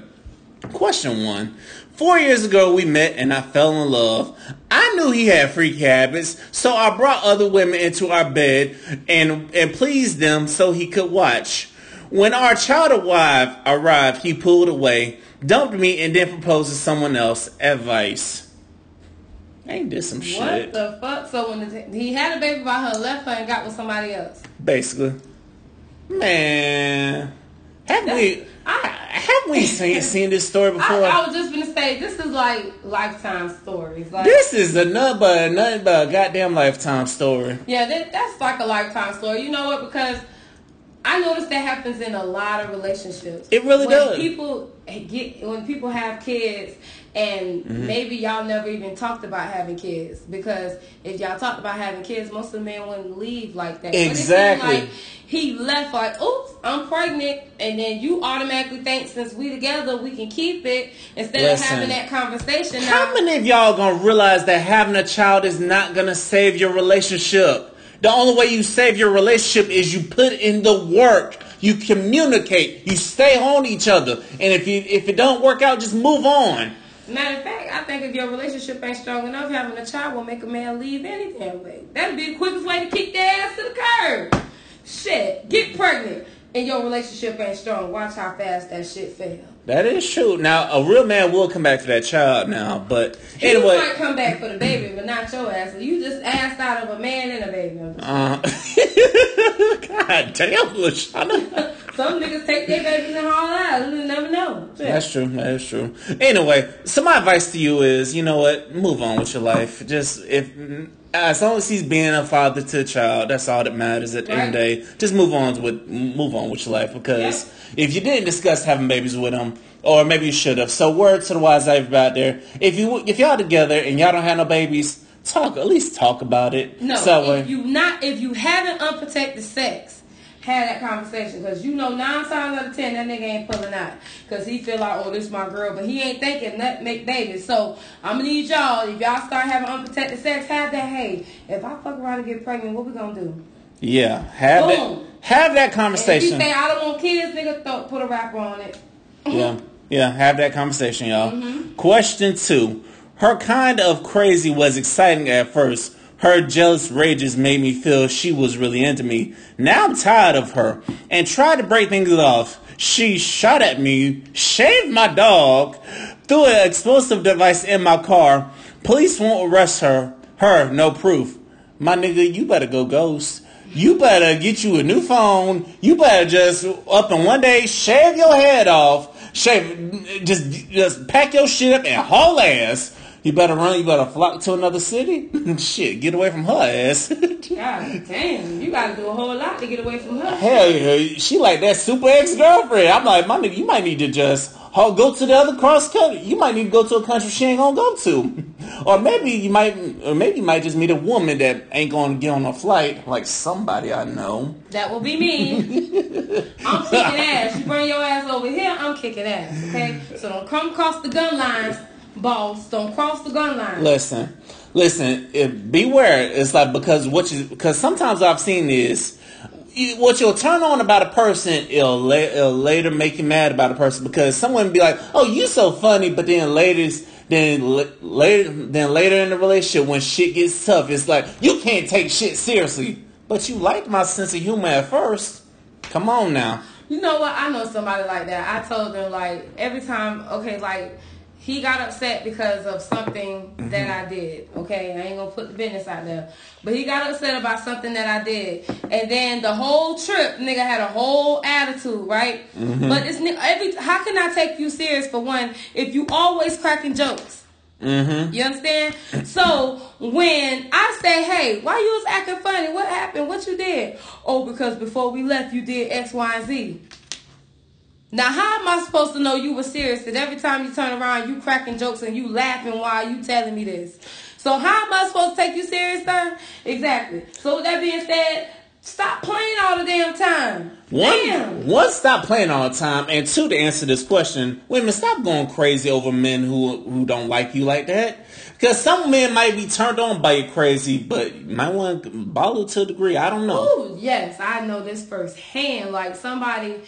Question one. Four years ago, we met and I fell in love. I knew he had freak habits, so I brought other women into our bed and, and pleased them so he could watch. When our child arrived, arrived, he pulled away, dumped me, and then proposed to someone else. Advice. Ain't this some what shit? What the fuck? So when the, he had a baby by her left her and got with somebody else. Basically. Man. Have we, I- have we seen, seen this story before? I was just gonna say this is like lifetime stories. Like This is another nothing but nothing but a goddamn lifetime story. Yeah, that, that's like a lifetime story. You know what? Because I noticed that happens in a lot of relationships. It really when does. People get when people have kids, and Mm-hmm. maybe y'all never even talked about having kids because if y'all talked about having kids, most of the men wouldn't leave like that. But it seemed Exactly. like he left like, "Oops, I'm pregnant," and then you automatically think since we together we can keep it instead Listen. of having that conversation. How now, many of y'all gonna realize that having a child is not gonna save your relationship? The only way you save your relationship is you put in the work. You communicate. You stay on each other. And if you if it don't work out, just move on. Matter of fact, I think if your relationship ain't strong enough, having a child will make a man leave any damn way. That'd be the quickest way to kick their ass to the curb. Shit, get pregnant and your relationship ain't strong. Watch how fast that shit fail. That is true. Now a real man will come back to that child now, but anyway, He might come back for the baby, not your ass. You just asked out of a man and a baby. Uh, God damn, LaShawna. Some niggas take their babies and haul out. You never know. That's true. That is true. Anyway, so my advice to you is, you know what? Move on with your life. Just if as long as he's being a father to a child, that's all that matters at the end of the day. Just move on with move on with your life because if you didn't discuss having babies with him, or maybe you should have. So word to the wise everybody out there: if you if y'all together and y'all don't have no babies, talk at least talk about it. No, So, if you not if you having unprotected sex, have that conversation because you know nine times out of ten that nigga ain't pulling out because he feel like oh this my girl, but he ain't thinking that make babies. So I'm gonna need y'all if y'all start having unprotected sex, have that. Hey, if I fuck around and get pregnant, what we gonna do? yeah, have Boom. that have that And if you say I don't want kids, nigga, throw, put a wrapper on it. Yeah, yeah, have that conversation, y'all. Mm-hmm. Question two. Her kind of crazy was exciting at first. Her jealous rages made me feel she was really into me. Now I'm tired of her and tried to break things off. She shot at me, shaved my dog, threw an explosive device in my car. Police won't arrest her. Her, no proof. My nigga, you better go ghost. You better get you a new phone. You better just up in one day shave your head off. Shave, just just pack your shit up and haul ass. You better run. You better flock to another city. shit, get away from her ass. God damn, you gotta do a whole lot to get away from her. Hell yeah, she like that super ex girlfriend. I'm like, my nigga, you might need to just go to the other cross country. You might need to go to a country she ain't gonna go to, or maybe you might, or maybe you might just meet a woman that ain't gonna get on a flight like somebody I know. That will be me. I'm kicking ass. You bring your ass over here, I'm kicking ass. Okay, so don't come across the gun lines. Boss. Don't cross the gun line. Listen, listen. If, beware. It's like because what you because sometimes I've seen this. you- what you'll turn on about a person, it'll, la- it'll later make you mad about a person because someone be like, "Oh, you so funny," but then later, then la- later, then later in the relationship when shit gets tough, it's like you can't take shit seriously. But you liked my sense of humor at first. Come on now. You know what? I know somebody like that. I told them like every time, okay, like he got upset because of something that I did. Okay, I ain't gonna put the business out there, but he got upset about something that I did, and then the whole trip, nigga had a whole attitude, right? But it's every. How can I take you serious for one if you always cracking jokes? Mm-hmm. You understand? So when I say, "Hey, why you was acting funny? What happened? What you did?" Oh, because before we left, you did X, Y, and Z. Now, how am I supposed to know you were serious? That every time you turn around, you cracking jokes and you laughing while you telling me this. So how am I supposed to take you serious, sir? Exactly. So with that being said, stop playing all the damn time. Damn. One, one, stop playing all the time, and two, to answer this question, women, stop going crazy over men who who don't like you like that. Because some men might be turned on by you crazy, but you might want to bottle to a degree. I don't know. Ooh, yes, I know this firsthand. Like somebody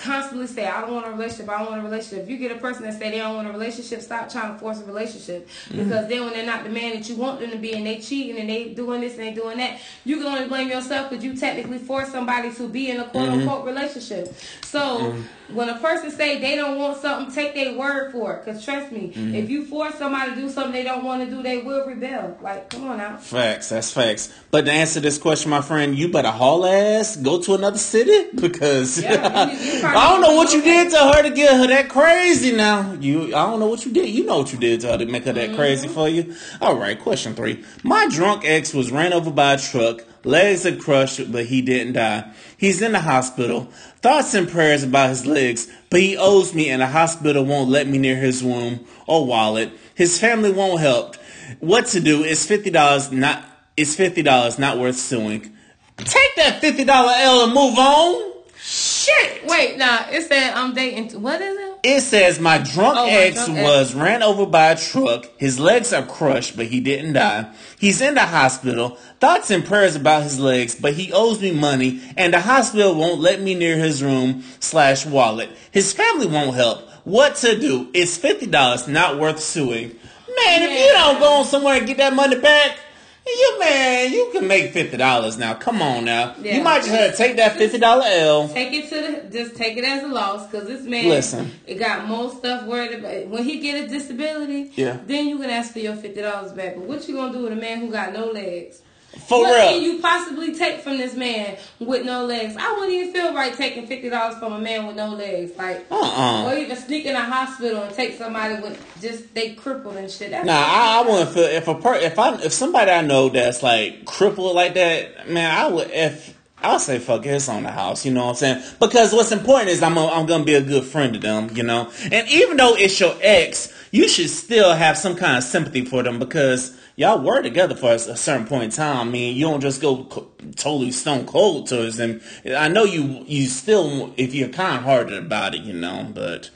constantly say, "I don't want a relationship. I don't want a relationship." If you get a person that say they don't want a relationship, stop trying to force a relationship. Mm-hmm. Because then when they're not the man that you want them to be, and they cheating and they doing this and they doing that, you can only blame yourself because you technically forced somebody to be in a quote unquote mm-hmm. relationship. So mm-hmm. When a person say they don't want something, take their word for it. Cause trust me, mm-hmm. if you force somebody to do something they don't want to do, they will rebel. Like, come on now. Facts, that's facts. But to answer this question, my friend, you better haul ass, go to another city because Yeah, you- you I don't know what you did to her to get her that crazy. Now you, I don't know what you did. You know what you did to her to make her that mm-hmm. crazy for you. All right, question three. My drunk ex was ran over by a truck. Legs are crushed, but he didn't die. He's in the hospital. Thoughts and prayers about his legs, but he owes me, and the hospital won't let me near his room or wallet. His family won't help. What to do? It's fifty dollars. Not. It's fifty dollars. Not worth suing. Take that fifty dollar L and move on. Shit. Wait, nah, it said I'm dating. What is it? It says my drunk Oh, my ex drunk ex. was ran over by a truck. His legs are crushed, but he didn't die. He's in the hospital. Thoughts and prayers about his legs, but he owes me money, and the hospital won't let me near his room slash wallet. His family won't help. What to do? It's fifty dollars, not worth suing. Man, if you don't go on somewhere and get that money back, you man, you can make fifty dollars now. Come on now. Yeah. You might just have to take that fifty dollar L. Take it to the, just take it as a loss, cause this man, Listen. it got more stuff worried about. When he get a disability, Yeah. then you can ask for your fifty dollars back. But what you gonna do with a man who got no legs? For what real. can you possibly take from this man with no legs? I wouldn't even feel right taking fifty dollars from a man with no legs, like, Uh-uh. or even sneak in a hospital and take somebody with just they crippled and shit. That's Nah, I, I wouldn't feel if a per if I if somebody I know that's like crippled like that, man, I would if I'll say fuck it, it's on the house, you know what I'm saying? Because what's important is I'm a, I'm gonna be a good friend to them, you know. And even though it's your ex, you should still have some kind of sympathy for them because y'all were together for a, a certain point in time. I mean, you don't just go co- totally stone cold towards them. I know you you still if you're kind hearted about it, you know, but.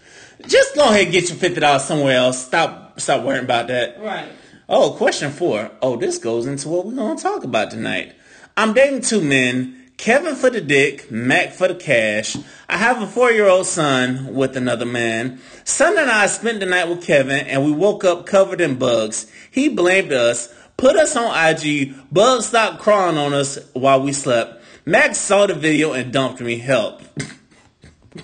Just go ahead and get your fifty dollars somewhere else. Stop stop worrying about that. right. Oh, question four. Oh, this goes into what we're gonna talk about tonight. I'm dating two men, Kevin for the dick, Mac for the cash. I have a four year old son with another man. Son and I spent the night with Kevin and we woke up covered in bugs. He blamed us, put us on IG, bugs stopped crawling on us while we slept. Mac saw the video and dumped me. Help.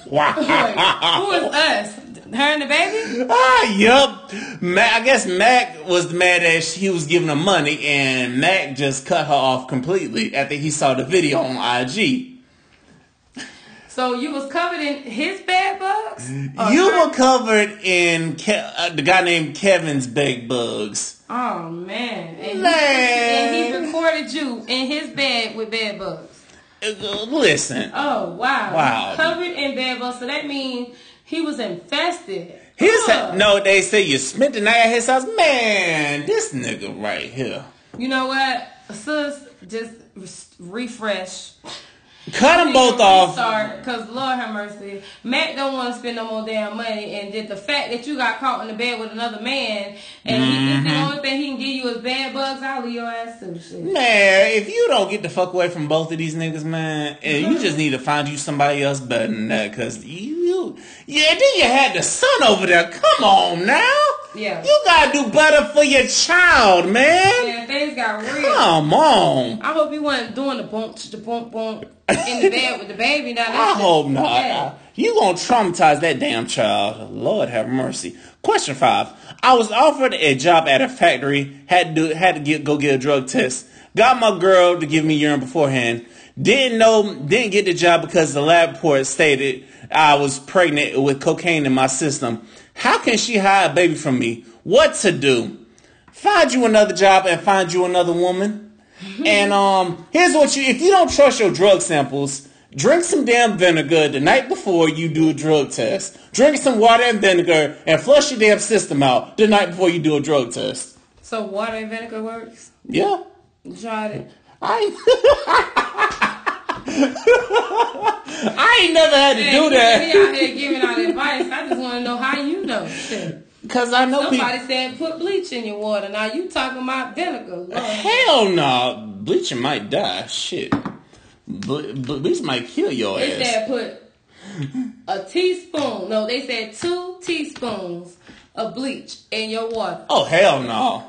wow. Wait, who is us? Her and the baby? Ah, yup. Mac, I guess Mac was mad that he was giving her money, and Mac just cut her off completely after he saw the video on IG. So you was covered in his bed bugs? You her- were covered in Ke- uh, the guy named Kevin's bed bugs. Oh man. And, He, Man. and he recorded you in his bed with bed bugs. Listen, Oh wow. Wow. Covered in bed bugs. So that means he was infested. his Ugh. no, they say you spent the night at his house. Man, this nigga right here. You know what? Sis, just re- refresh. Cut them both off. Sorry, cause Lord have mercy, Matt don't want to spend no more damn money, and just the fact that you got caught in the bed with another man, and he, Mm-hmm. the only thing he can give you is bad bugs, I'll leave your ass too. Shit. Man, if you don't get the fuck away from both of these niggas, man, and you just need to find you somebody else better than that, cause you, yeah, then you had the son over there. Come on now. Yeah. You gotta do better for your child, man. Yeah, things got real. Come on. I hope you wasn't doing the bump, the bump, bump in the bed with the baby. Now I hope not. You gonna traumatize that damn child. Lord have mercy. Question five. I was offered a job at a factory. Had to had to get go get a drug test. Got my girl to give me urine beforehand. Didn't know. Didn't get the job because the lab report stated I was pregnant with cocaine in my system. How can she hide a baby from me? What to do? Find you another job and find you another woman. And um, here's what you if you don't trust your drug samples, drink some damn vinegar the night before you do a drug test. Drink some water and vinegar and flush your damn system out the night before you do a drug test. So water and vinegar works. Yeah. Tried it. I I ain't never had to Man, do that out here giving out advice. I just want to know how you know. Shit. because I know Somebody people. said put bleach in your water. Now you talking about vinegar. Lord. Hell no, bleaching might die. Shit, Ble- ble- bleach might kill your They ass. said put a teaspoon. No, they said two teaspoons of bleach in your water. Oh hell no!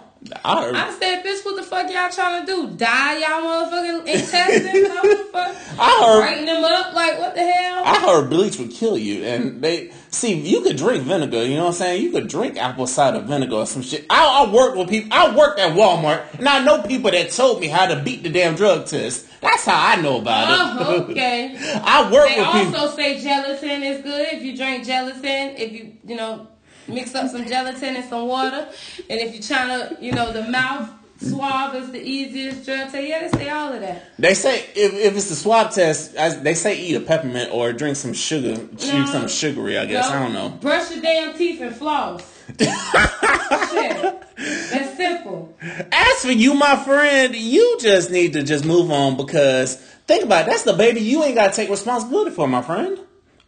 I heard. I said, bitch, what the fuck y'all trying to do? Die y'all motherfucking intestines? What the fuck? I heard- Brighten them up? Like, what the hell? I heard bleach would kill you, and they see you could drink vinegar. You know what I'm saying? You could drink apple cider vinegar or some shit. I, I worked with people. I worked at Walmart, and I know people that told me how to beat the damn drug test. That's how I know about it. Oh, okay. I work They with people. also say gelatin is good if you drink gelatin. If you, you know, mix up some gelatin and some water. And if you're trying to, you know, the mouth swab is the easiest drug test. Yeah, they say all of that. They say if, if it's a swab test, as they say eat a peppermint or drink some sugar, No. some sugary. I guess I don't know. Brush your damn teeth and floss. Shit. That's simple. As for you, my friend, you just need to just move on because think about it. That's the baby you ain't got to take responsibility for, my friend.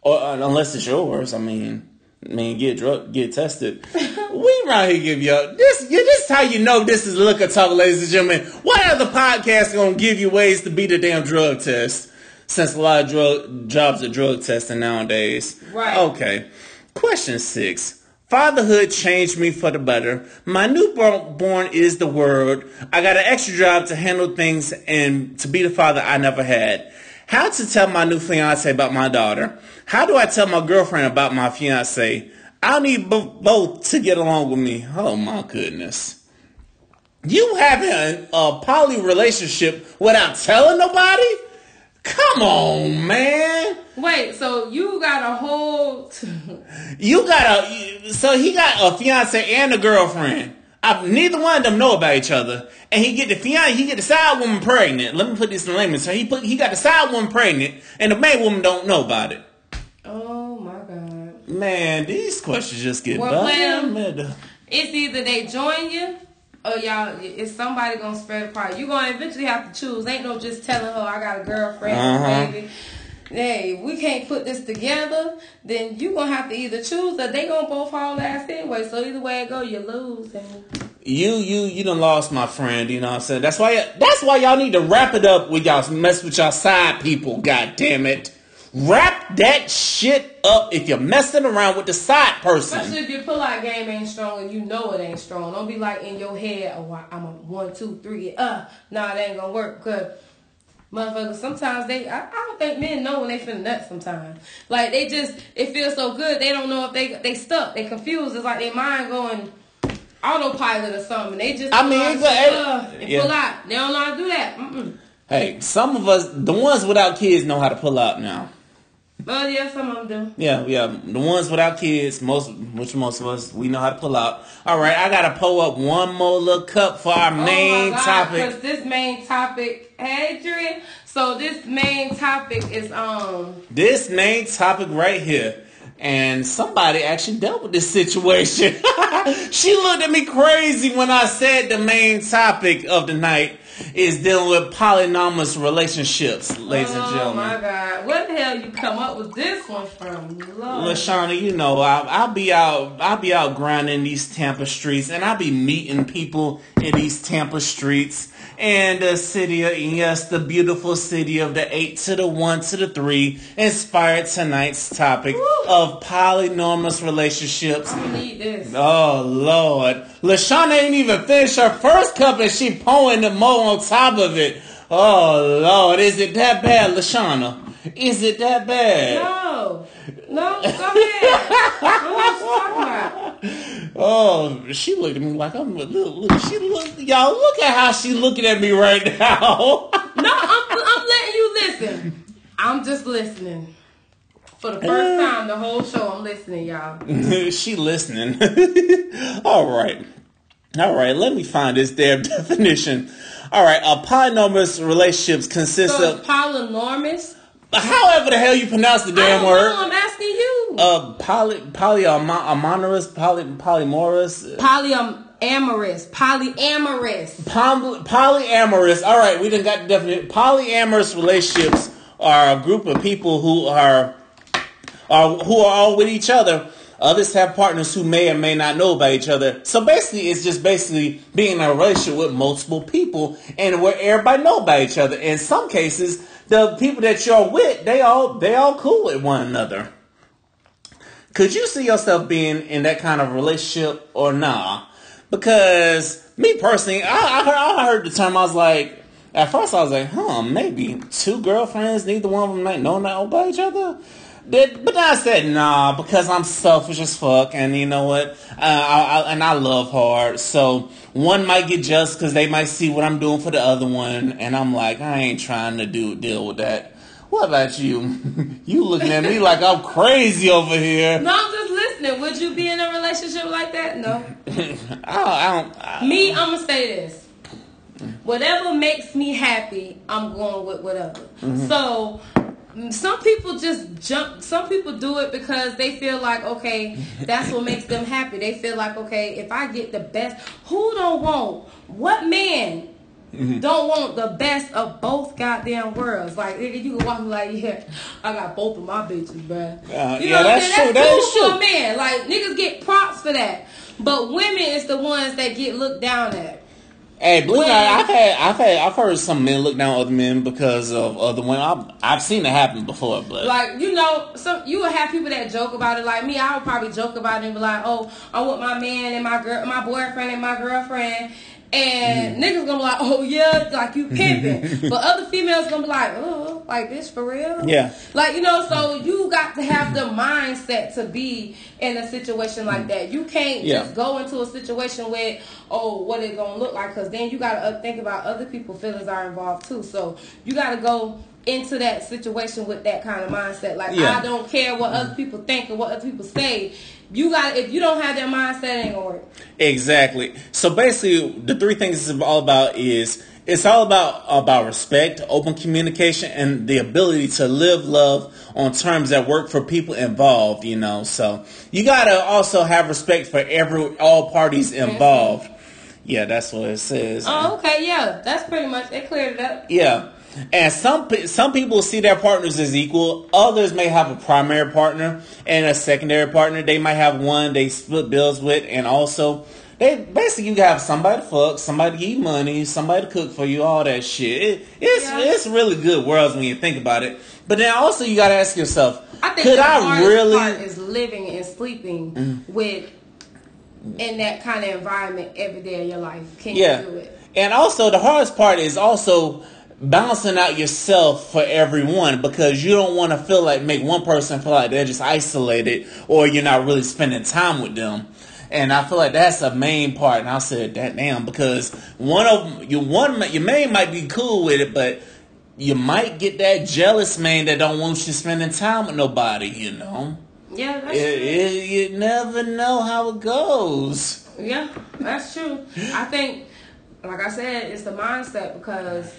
Or uh, unless it's yours. I mean, I mean, get drug, get tested. we around here give you this. Yeah, this is how you know this is liquor talk, ladies and gentlemen. What other podcast gonna give you ways to beat a damn drug test? Since a lot of drug jobs are drug testing nowadays. Right. Okay. Question six. Fatherhood changed me for the better. My newborn is the word. I got an extra job to handle things and to be the father I never had. How to tell my new fiance about my daughter. How do I tell my girlfriend about my fiance? I need bo- both to get along with me. Oh my goodness. You having a, a poly relationship without telling nobody? Come on, man. Wait, so you got a whole. You got a so he got a fiance and a girlfriend. I, neither one of them know about each other, and he get the fiance, he get the side woman pregnant. Let me put this in layman's so he put he got the side woman pregnant, and the main woman don't know about it. Man, these questions just get Well, better. ma'am. and better. It's either they join you or y'all. It's somebody gonna spread apart. You gonna eventually have to choose. Ain't no just telling her I got a girlfriend, Uh-huh. baby. Hey, we can't put this together. Then you gonna have to either choose or they gonna both haul ass anyway. So either way it go, you lose. And You you you done lost my friend. You know what I'm saying? That's why that's why y'all need to wrap it up with y'all mess with y'all side people. God damn it. Wrap that shit up if you're messing around with the side person. Especially if your pull-out game ain't strong and you know it ain't strong. Don't be like in your head, oh, I'm a one, two, three, uh, nah, it ain't gonna work. Cause motherfuckers, sometimes they, I, I don't think men know when they finna nut sometimes. Like they just, it feels so good, they don't know if they they stuck, they confused. It's like their mind going autopilot or something. They just, I mean, out it and go- say, uh, and yeah. pull out. They don't know how to do that. Mm-mm. Hey, some of us, the ones without kids, know how to pull out now. Oh yeah, some of them do. Yeah, yeah. The ones without kids, most, which most of us, we know how to pull out. All right, I gotta pull up one more little cup for our main oh my God, topic. Cause this main topic, Adrian. So this main topic is um. This main topic right here. And somebody actually dealt with this situation. she looked at me crazy when I said the main topic of the night. Is dealing with polynomous relationships, ladies and gentlemen. Oh my God! Where the hell you come up with this one from? Lord. Lashana, you know, I, I'll be out, I'll be out grinding these Tampa streets, and I'll be meeting people in these Tampa streets, and the city of yes, the beautiful city of the eight to the one to the three, inspired tonight's topic Woo. of polynomous relationships. I need this. Oh Lord, Lashana ain't even finished her first cup, and she pouring the mo on top of it. Oh Lord, is it that bad, Lashana? Is it that bad? No, no, go ahead. What talking about. Oh, she looked at me like I'm. Look, look, she look, y'all look at how she looking at me right now. No, I'm, I'm letting you listen. I'm just listening. For the first uh. time, the whole show, I'm listening, y'all. she listening. All right, all right. Let me find this damn definition. All right, a polynomous relationships consist So of polynormous. However the hell you pronounce the I damn don't word. know. I'm asking you. Uh, poly, polyamorous, poly, polymorous, Polyamorous. Polyamorous. poly, polyamorous. All right, we didn't got the definition. Polyamorous relationships are a group of people who are, are who are all with each other. Others have partners who may or may not know about each other. So basically, it's just basically being in a relationship with multiple people and where everybody know about each other. In some cases, the people that you're with, they all they all cool with one another. Could you see yourself being in that kind of relationship or nah? Because me personally, I, I, heard, I heard the term. I was like, at first I was like, huh, maybe two girlfriends, neither one of them like know about each other. But then I said nah because I'm selfish as fuck, and you know what? Uh, I, I, and I love hard, so one might get jealous because they might see what I'm doing for the other one, and I'm like, I ain't trying to do deal with that. What about you? you looking at me like I'm crazy over here. No, I'm just listening. Would you be in a relationship like that? No. I, I don't. I, Me, I'm gonna say this. Whatever makes me happy, I'm going with whatever. So mm, some people just jump some people do it because they feel like okay that's what makes them happy they feel like okay if i get the best who don't want what man don't want the best of both goddamn worlds like nigga, you can walk me like yeah i got both of my bitches bruh Uh, you yeah, know I'm that's saying? true. that's That cool for true. a man like niggas get props for that but women is the ones that get looked down at Hey, believe I've had, I've had, I've heard some men look down on other men because of other women. I've, I've seen it happen before, but Like you know, some you will have people that joke about it. Like me, I would probably joke about it and be like, "Oh, I'm with my man and my girl, my boyfriend and my girlfriend." And Mm-hmm. niggas gonna be like, "Oh yeah, like you pimping," but other females gonna be like, "Oh, like this for real?" Yeah. Like you know, so you got to have the mindset to be in a situation like that. You can't Yeah. just go into a situation with, "Oh, what it gonna look like?" Because then you gotta uh, think about other people's feelings are involved too. So you gotta go into that situation with that kind of mindset. Like Yeah. I don't care what other people think or what other people say. You got if you don't have that mindset, it ain't gonna work. Exactly. So basically, the three things it's all about is it's all about about respect, open communication, and the ability to live love on terms that work for people involved. You know, so you gotta also have respect for every all parties involved. Yeah, that's what it says. Oh, okay, yeah, that's pretty much it. Cleared it up. Yeah. And some some people see their partners as equal. Others may have a primary partner and a secondary partner. They might have one they split bills with, and also they basically you have somebody to fuck, somebody to give you money, somebody to cook for you, all that shit. It, it's Yeah. it's really good worlds when you think about it. But then also you got to ask yourself, I think could I really? part is living and sleeping mm. with in that kind of environment every day of your life. Can Yeah. you do it? And also the hardest part is also balancing out yourself for everyone because you don't want to feel like make one person feel like they're just isolated or you're not really spending time with them. And I feel like that's a main part. And I said that damn because one of you one your man might be cool with it, but you might get that jealous man that don't want you spending time with nobody. You know, Yeah, that's it, true. it, you never know how it goes. Yeah, that's true. I think, like I said, it's the mindset because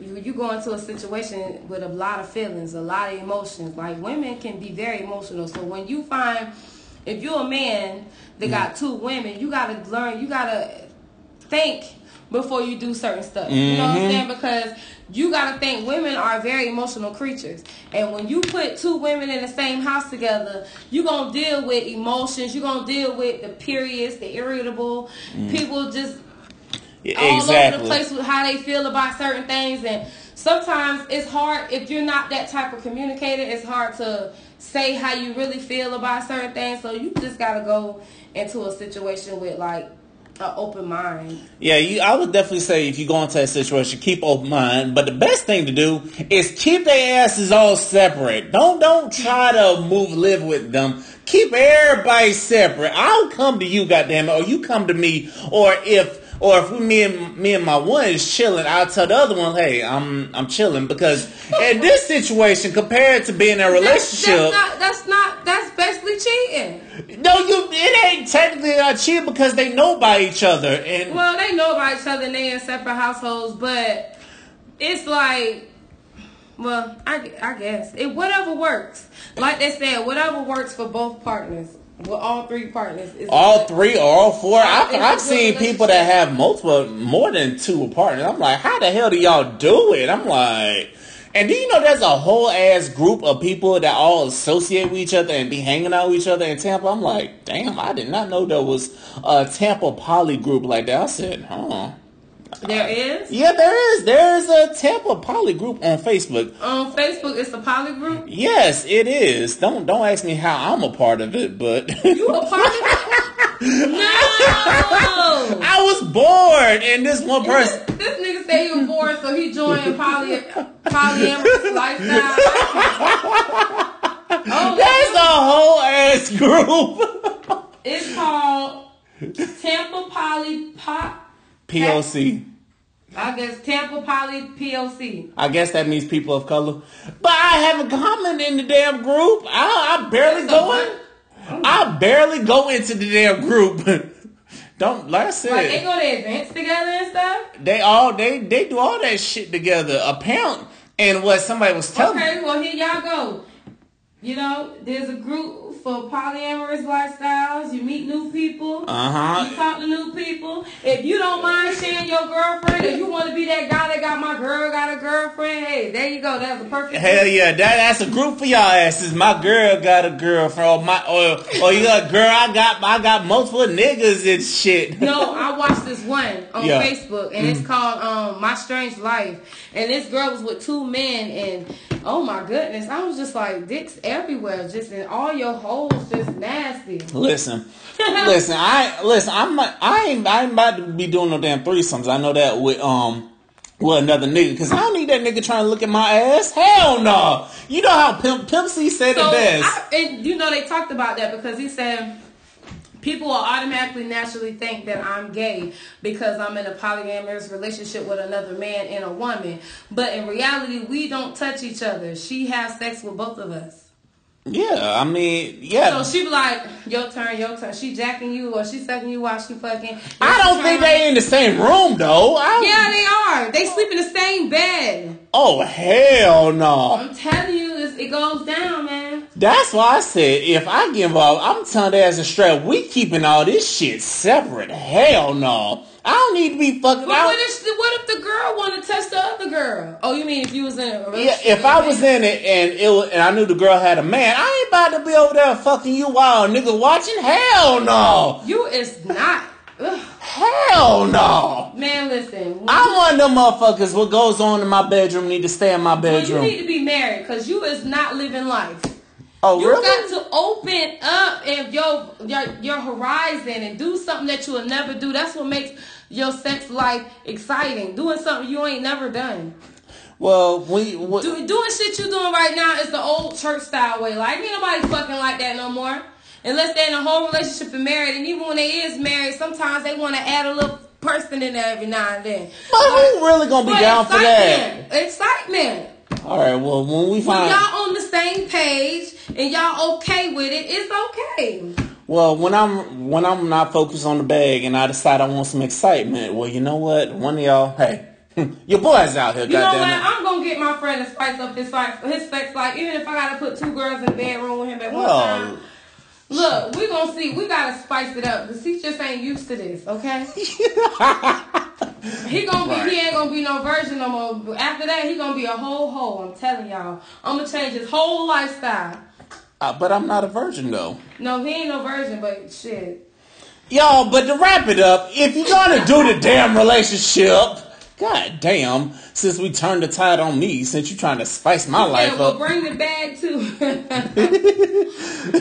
you, you go into a situation with a lot of feelings, a lot of emotions. Like women can be very emotional. So when you find, if you're a man that got two women, you got to learn, you got to think before you do certain stuff. You know what I'm Mm-hmm. saying? Because you gotta think women are very emotional creatures. And when you put two women in the same house together, you're gonna deal with emotions, you're gonna deal with the periods, the irritable, people just All over the place with how they feel about certain things and sometimes it's hard if you're not that type of communicator it's hard to say how you really feel about certain things so you just gotta go into a situation with like an open mind Yeah, you, I would definitely say if you go into that situation, keep open mind. But the best thing to do is keep their asses all separate. Don't don't try to move live with them. Keep everybody separate. I'll come to you, goddamn it, or you come to me. Or if or if we, me and me and my one is chilling, I'll tell the other one, hey, I'm I'm chilling. Because in this situation, compared to being in a relationship, that's not that's not that's basically cheating. No, you it ain't technically not cheating because they know by each other and. well they know about each other and they in separate households but it's like well i, I guess. It whatever works. Like they said whatever works for both partners well all three partners is all three or all four. I've, I've seen people that have multiple, more than two partners. I'm like, how the hell do y'all do it? I'm like, and do you know there's a whole ass group of people that all associate with each other and be hanging out with each other in Tampa? I'm like, damn, I did not know there was a Tampa poly group like that. I said, huh. There is Yeah, there is. There is a Tampa poly group on Facebook. on facebook it's a poly group Yes, it is. Don't don't ask me how I'm a part of it, but you a part of it no I was bored, and this one person. this nigga said he was bored so he joined poly polyamorous lifestyle oh That's a whole ass group. it's called tampa poly pop POC. I guess Tampa Poly POC. I guess that means people of color. But I haven't commented in the damn group. I, I barely That's go in. I barely go into the damn group. Don't like I said. Like they go to events together and stuff. they all they they do all that shit together. Apparently, and what somebody was telling me. Okay, well here y'all go. You know, there's a group for polyamorous lifestyles. You meet new people. Uh huh. You talk to new people. If you don't mind sharing your girlfriend, if you want to be that guy that got my girl got a girlfriend, hey, there you go. That's a perfect. Hell yeah, that that's a group for y'all asses. My girl got a girlfriend, or my or, or you got girl. I got I got multiple niggas and shit. No, I watched this one on Yeah. Facebook, and it's called um, "My Strange Life." And this girl was with two men, and oh my goodness, I was just like, dicks everywhere, just in all your holes, just nasty. Listen, listen. I listen. I'm not. I ain't. I ain't about to be doing no damn threesomes. I know that with um. With another nigga, cause I don't need that nigga trying to look at my ass. Hell no. You know how Pimp Pimp C said So, it best. I, and you know, they talked about that because he said people will automatically naturally think that I'm gay because I'm in a polyamorous relationship with another man and a woman. But in reality, we don't touch each other. She has sex with both of us. yeah, I mean, yeah. So she be like, your turn, your turn. She jacking you or she sucking you while she fucking. I don't think they in the same room though. I, Yeah, they are. They sleep in the same bed. Oh hell no. I'm telling you, it goes down, man. That's why I said if I get involved, I'm telling their ass a straight. We keeping all this shit separate. Hell no. I don't need to be fucking out. what if, what if the girl want to test the other girl? Oh, you mean if you was in a Yeah, if I was in it and it was, and I knew the girl had a man, I ain't about to be over there fucking you while a nigga watching. Hell no. You is not. Ugh. Hell no. Man, listen. I'm one of them motherfuckers. What goes on in my bedroom need to stay in my Well, you need to be married because you is not living life. Oh You really? got to open up and your, your your horizon and do something that you will never do. That's what makes your sex life exciting. Doing something you ain't never done. well, we. we Do, doing shit you doing right now is the old church style way. Like ain't nobody fucking like that no more. Unless they're in a whole relationship and married. And even when they is married, sometimes they want to add a little person in there every now and then. but who really gonna be But down for that? excitement, Excitement. All right. Well, when we find When y'all on the same page and y'all okay with it, it's okay. Well, when I'm when I'm not focused on the bag and I decide I want some excitement, well, you know what? One of y'all, hey, your boy's out here, You know what? it. I'm gonna get my friend to spice up his sex, his sex life, even if I gotta put two girls in the bedroom with him at one time. Look, we gonna see. We gotta spice it up because he just ain't used to this. Okay. He gonna be. Right. He ain't gonna be no virgin no more. After that, he gonna be a whole hoe. I'm telling y'all. I'm gonna change his whole lifestyle. Uh, but I'm not a virgin though. No, he ain't no virgin, but shit. Y'all, but to wrap it up, if you're gonna do the damn relationship, god damn, since we turned the tide on me, since you trying to spice my Yeah, life well, up, bring the bag too.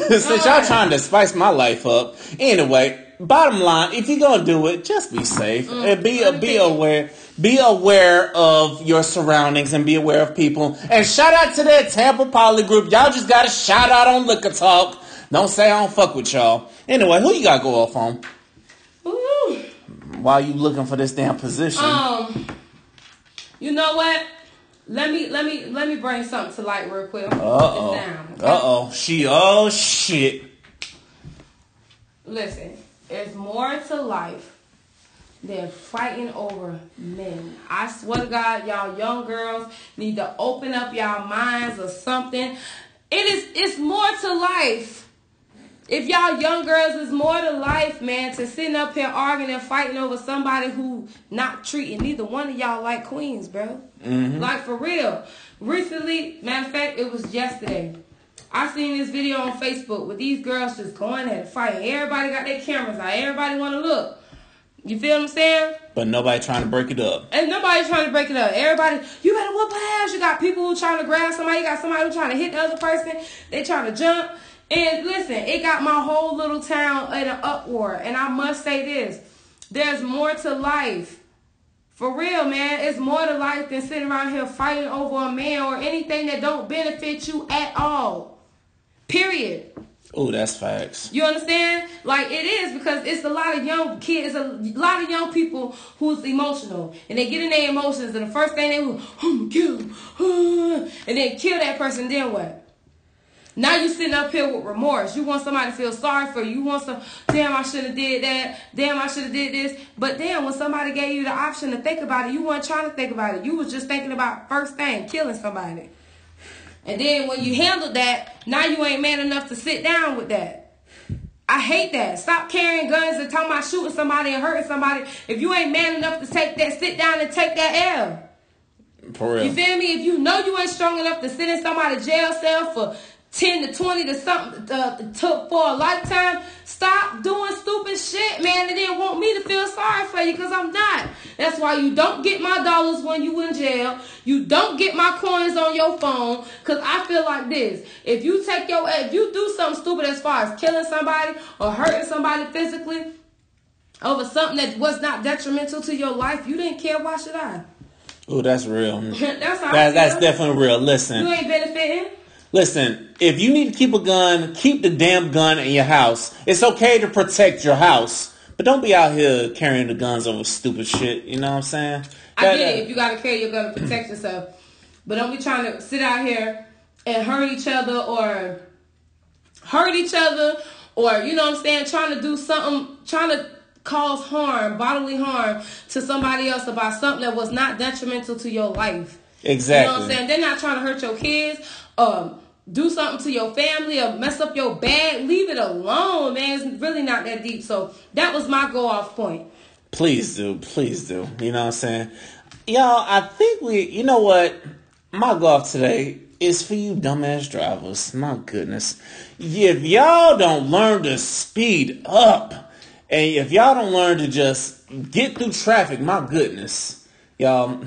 since y'all trying to spice my life up. Anyway, bottom line, if you're gonna do it, just be safe and be Mm, be aware. Be aware of your surroundings and be aware of people. And shout out to that Tampa Poly group. Y'all just got a shout out on Liquor Talk. Don't say I don't fuck with y'all. Anyway, who you got to go off on? Ooh. While you looking for this damn position? Um, you know what? Let me let me let me bring something to light real quick. Uh oh. this down, okay? Uh oh. She. Oh shit. Listen, there's more to life than fighting over men. I swear to God, y'all young girls need to open up y'all minds or something. It is it's more to life. If y'all young girls is more to life, man, to sitting up here arguing and fighting over somebody who not treating neither one of y'all like queens, bro. Mm-hmm. Like for real. Recently, matter of fact, it was yesterday. I seen this video on Facebook with these girls just going at it, fighting. Everybody got their cameras out. Everybody want to look. You feel what I'm saying? But nobody trying to break it up. And nobody trying to break it up. Everybody, you better whoop her ass. You got people who trying to grab somebody. You got somebody who trying to hit the other person. They trying to jump. And listen, it got my whole little town in an uproar. And I must say this: there's more to life. For real, man, it's more to life than sitting around here fighting over a man or anything that don't benefit you at all. Period. Oh, that's facts. You understand? Like it is because it's a lot of young kids, a lot of young people who's emotional, and they get in their emotions, and the first thing they do, I'm gonna kill and then kill that person. Then what? Now you sitting up here with remorse. You want somebody to feel sorry for you. You want some, damn, I should have did that. Damn, I should have did this. But damn, when somebody gave you the option to think about it, you weren't trying to think about it. You was just thinking about first thing, killing somebody. And then when you handled that, now you ain't man enough to sit down with that. I hate that. Stop carrying guns and talking about shooting somebody and hurting somebody. If you ain't man enough to take that, sit down and take that L. For real. You feel me? If you know you ain't strong enough to sit in somebody's jail cell for 10 to 20 to something uh, to, for a lifetime, stop doing stupid shit, man, and then want me to feel sorry for you because I'm not. That's why you don't get my dollars when you in jail. You don't get my coins on your phone because I feel like this. If you take your, if you do something stupid as far as killing somebody or hurting somebody physically over something that was not detrimental to your life, you didn't care, why should I? Oh, that's real. that's how I That, that's definitely real. You Listen. Listen. If you need to keep a gun, keep the damn gun in your house. It's okay to protect your house, but don't be out here carrying the guns over stupid shit. You know what I'm saying? I get it uh, if you gotta carry your gun to protect yourself. But don't be trying to sit out here and hurt each other or hurt each other or you know what I'm saying, trying to do something trying to cause harm, bodily harm to somebody else about something that was not detrimental to your life. Exactly. You know what I'm saying? They're not trying to hurt your kids, um, do something to your family or mess up your bag. Leave it alone, man. It's really not that deep. So that was my go off point. Please do, please do. You know what I'm saying? Y'all, I think we, you know what? My go off today is for you dumbass drivers. My goodness. If y'all don't learn to speed up, and if y'all don't learn to just get through traffic, my goodness. Y'all,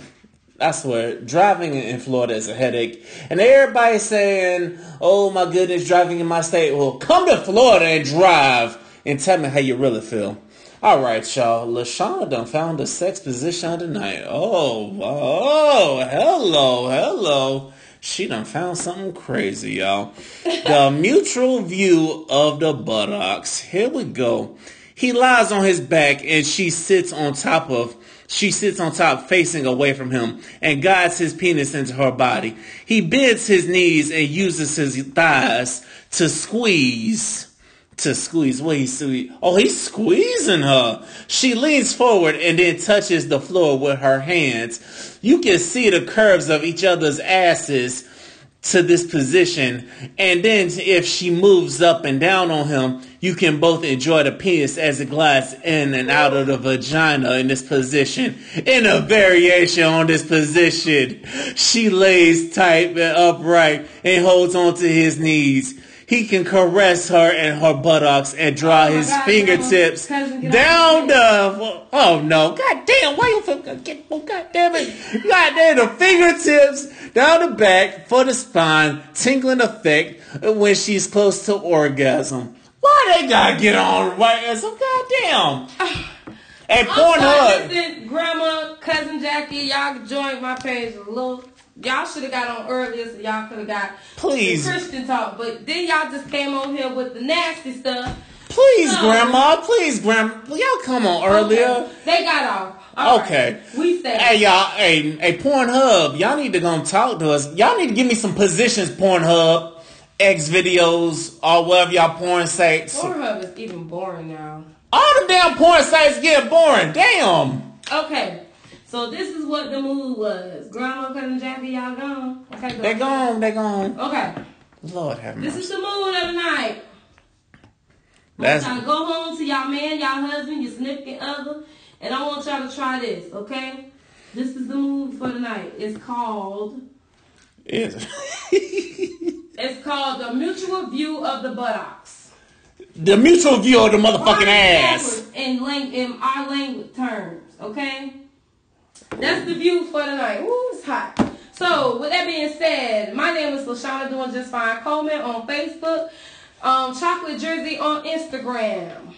I swear, driving in Florida is a headache. And everybody's saying, oh my goodness, driving in my state. Well, come to Florida and drive and tell me how you really feel. All right, y'all. LaShawn done found a sex position tonight. Oh, oh, hello, hello. She done found something crazy, y'all. The mutual view of the buttocks. Here we go. He lies on his back and she sits on top of she sits on top facing away from him and guides his penis into her body. He bends his knees and uses his thighs to squeeze. To squeeze. What he squeeze? Oh, he's squeezing her. She leans forward and then touches the floor with her hands. You can see the curves of each other's asses to this position. And then if she moves up and down on him, you can both enjoy the penis as it glides in and out of the vagina in this position. In a variation on this position, she lays tight and upright and holds onto his knees. He can caress her and her buttocks and draw Oh his God, fingertips cousin, down the. Oh no! God damn! Why you get? Oh God damn it! God damn the fingertips down the back for the spine, tingling effect when she's close to orgasm. Why they gotta get on right? So goddamn. Hey, I'm sorry, Pornhub. Grandma, cousin Jackie, y'all can join my page a little. Y'all should have got on earlier, so y'all could have got Please. the Christian talk. But then y'all just came on here with the nasty stuff. Please, No. Grandma. Please, Grandma. Y'all come on earlier. Okay, They got off. All right. Okay. We said. Hey y'all, hey, hey Pornhub, y'all need to come talk to us. Y'all need to give me some positions, Pornhub, X videos, or whatever y'all porn sites. Pornhub is even boring now. All the damn porn sites get boring. Damn. Okay. So this is what the mood was. Grandma, cousin Jackie, y'all gone. Okay, go They gone, they gone. Okay. Lord have mercy. This is the mood of the night. That's y'all go home to y'all man, y'all husband, your significant other, and I want y'all to try this, okay? This is the mood for the night. It's called it. it's called the mutual view of the buttocks. the mutual view of the motherfucking ass. In lang- in our language terms, okay? That's the view for the night. Ooh, it's hot. So, with that being said, my name is Lashana Doing Just Fine Coleman on Facebook, um, Chocolate Jersey on Instagram.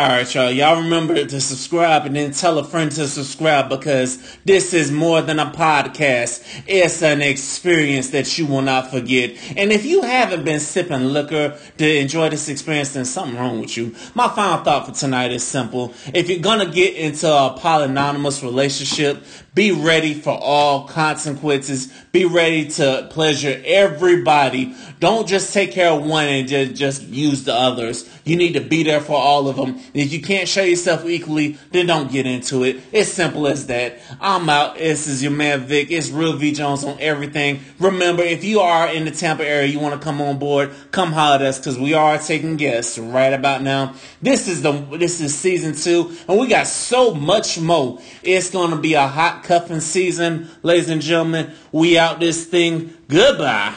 All right, y'all. Y'all remember to subscribe and then tell a friend to subscribe because this is more than a podcast. It's an experience that you will not forget. And if you haven't been sipping liquor to enjoy this experience, then something wrong with you. My final thought for tonight is simple. If you're gonna get into a polyamorous relationship, be ready for all consequences. Be ready to pleasure everybody. Don't just take care of one and just, just use the others. You need to be there for all of them. If you can't show yourself equally, then don't get into it. It's simple as that. I'm out. This is your man Vic. It's Real V Jones on everything. Remember, if you are in the Tampa area, you want to come on board, come holler at us because we are taking guests right about now. This is the this is season two, and we got so much more. It's gonna be a cuffing season, ladies and gentlemen. We out this thing. Goodbye.